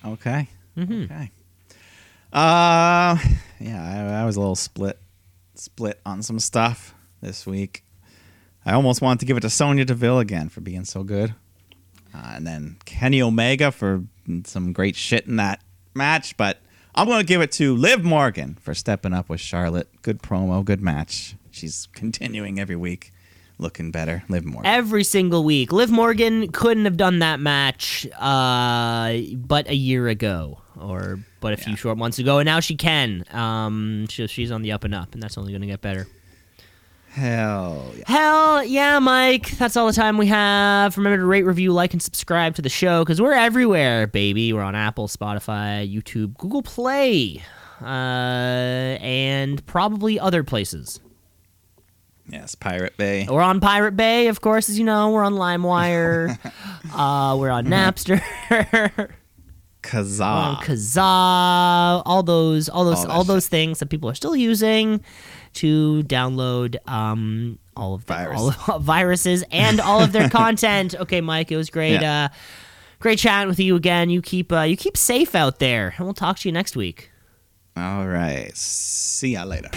Okay. Mm-hmm. Okay. Uh, yeah, I, I was a little split, split on some stuff this week. I almost wanted to give it to Sonya Deville again for being so good, uh, and then Kenny Omega for some great shit in that match. But I'm going to give it to Liv Morgan for stepping up with Charlotte. Good promo, good match. She's continuing every week, looking better. Liv Morgan. Every single week, Liv Morgan couldn't have done that match, uh, but a year ago, or but a few short months ago, and now she can. Um, she, she's on the up and up, and that's only going to get better. Hell yeah. Hell yeah, Mike. That's all the time we have. Remember to rate, review, like, and subscribe to the show because we're everywhere, baby. We're on Apple, Spotify, YouTube, Google Play, uh, and probably other places. Yes, Pirate Bay. We're on Pirate Bay, of course, as you know. We're on LimeWire. uh, we're on Napster. Kazaa. on Kazaa, all those, all those, All all, those things that people are still using to download um, all of the, all of, viruses and all of their content. Okay, Mike, it was great. Yeah. Uh, great chatting with you again. You keep uh, you keep safe out there, and we'll talk to you next week. All right. See ya later.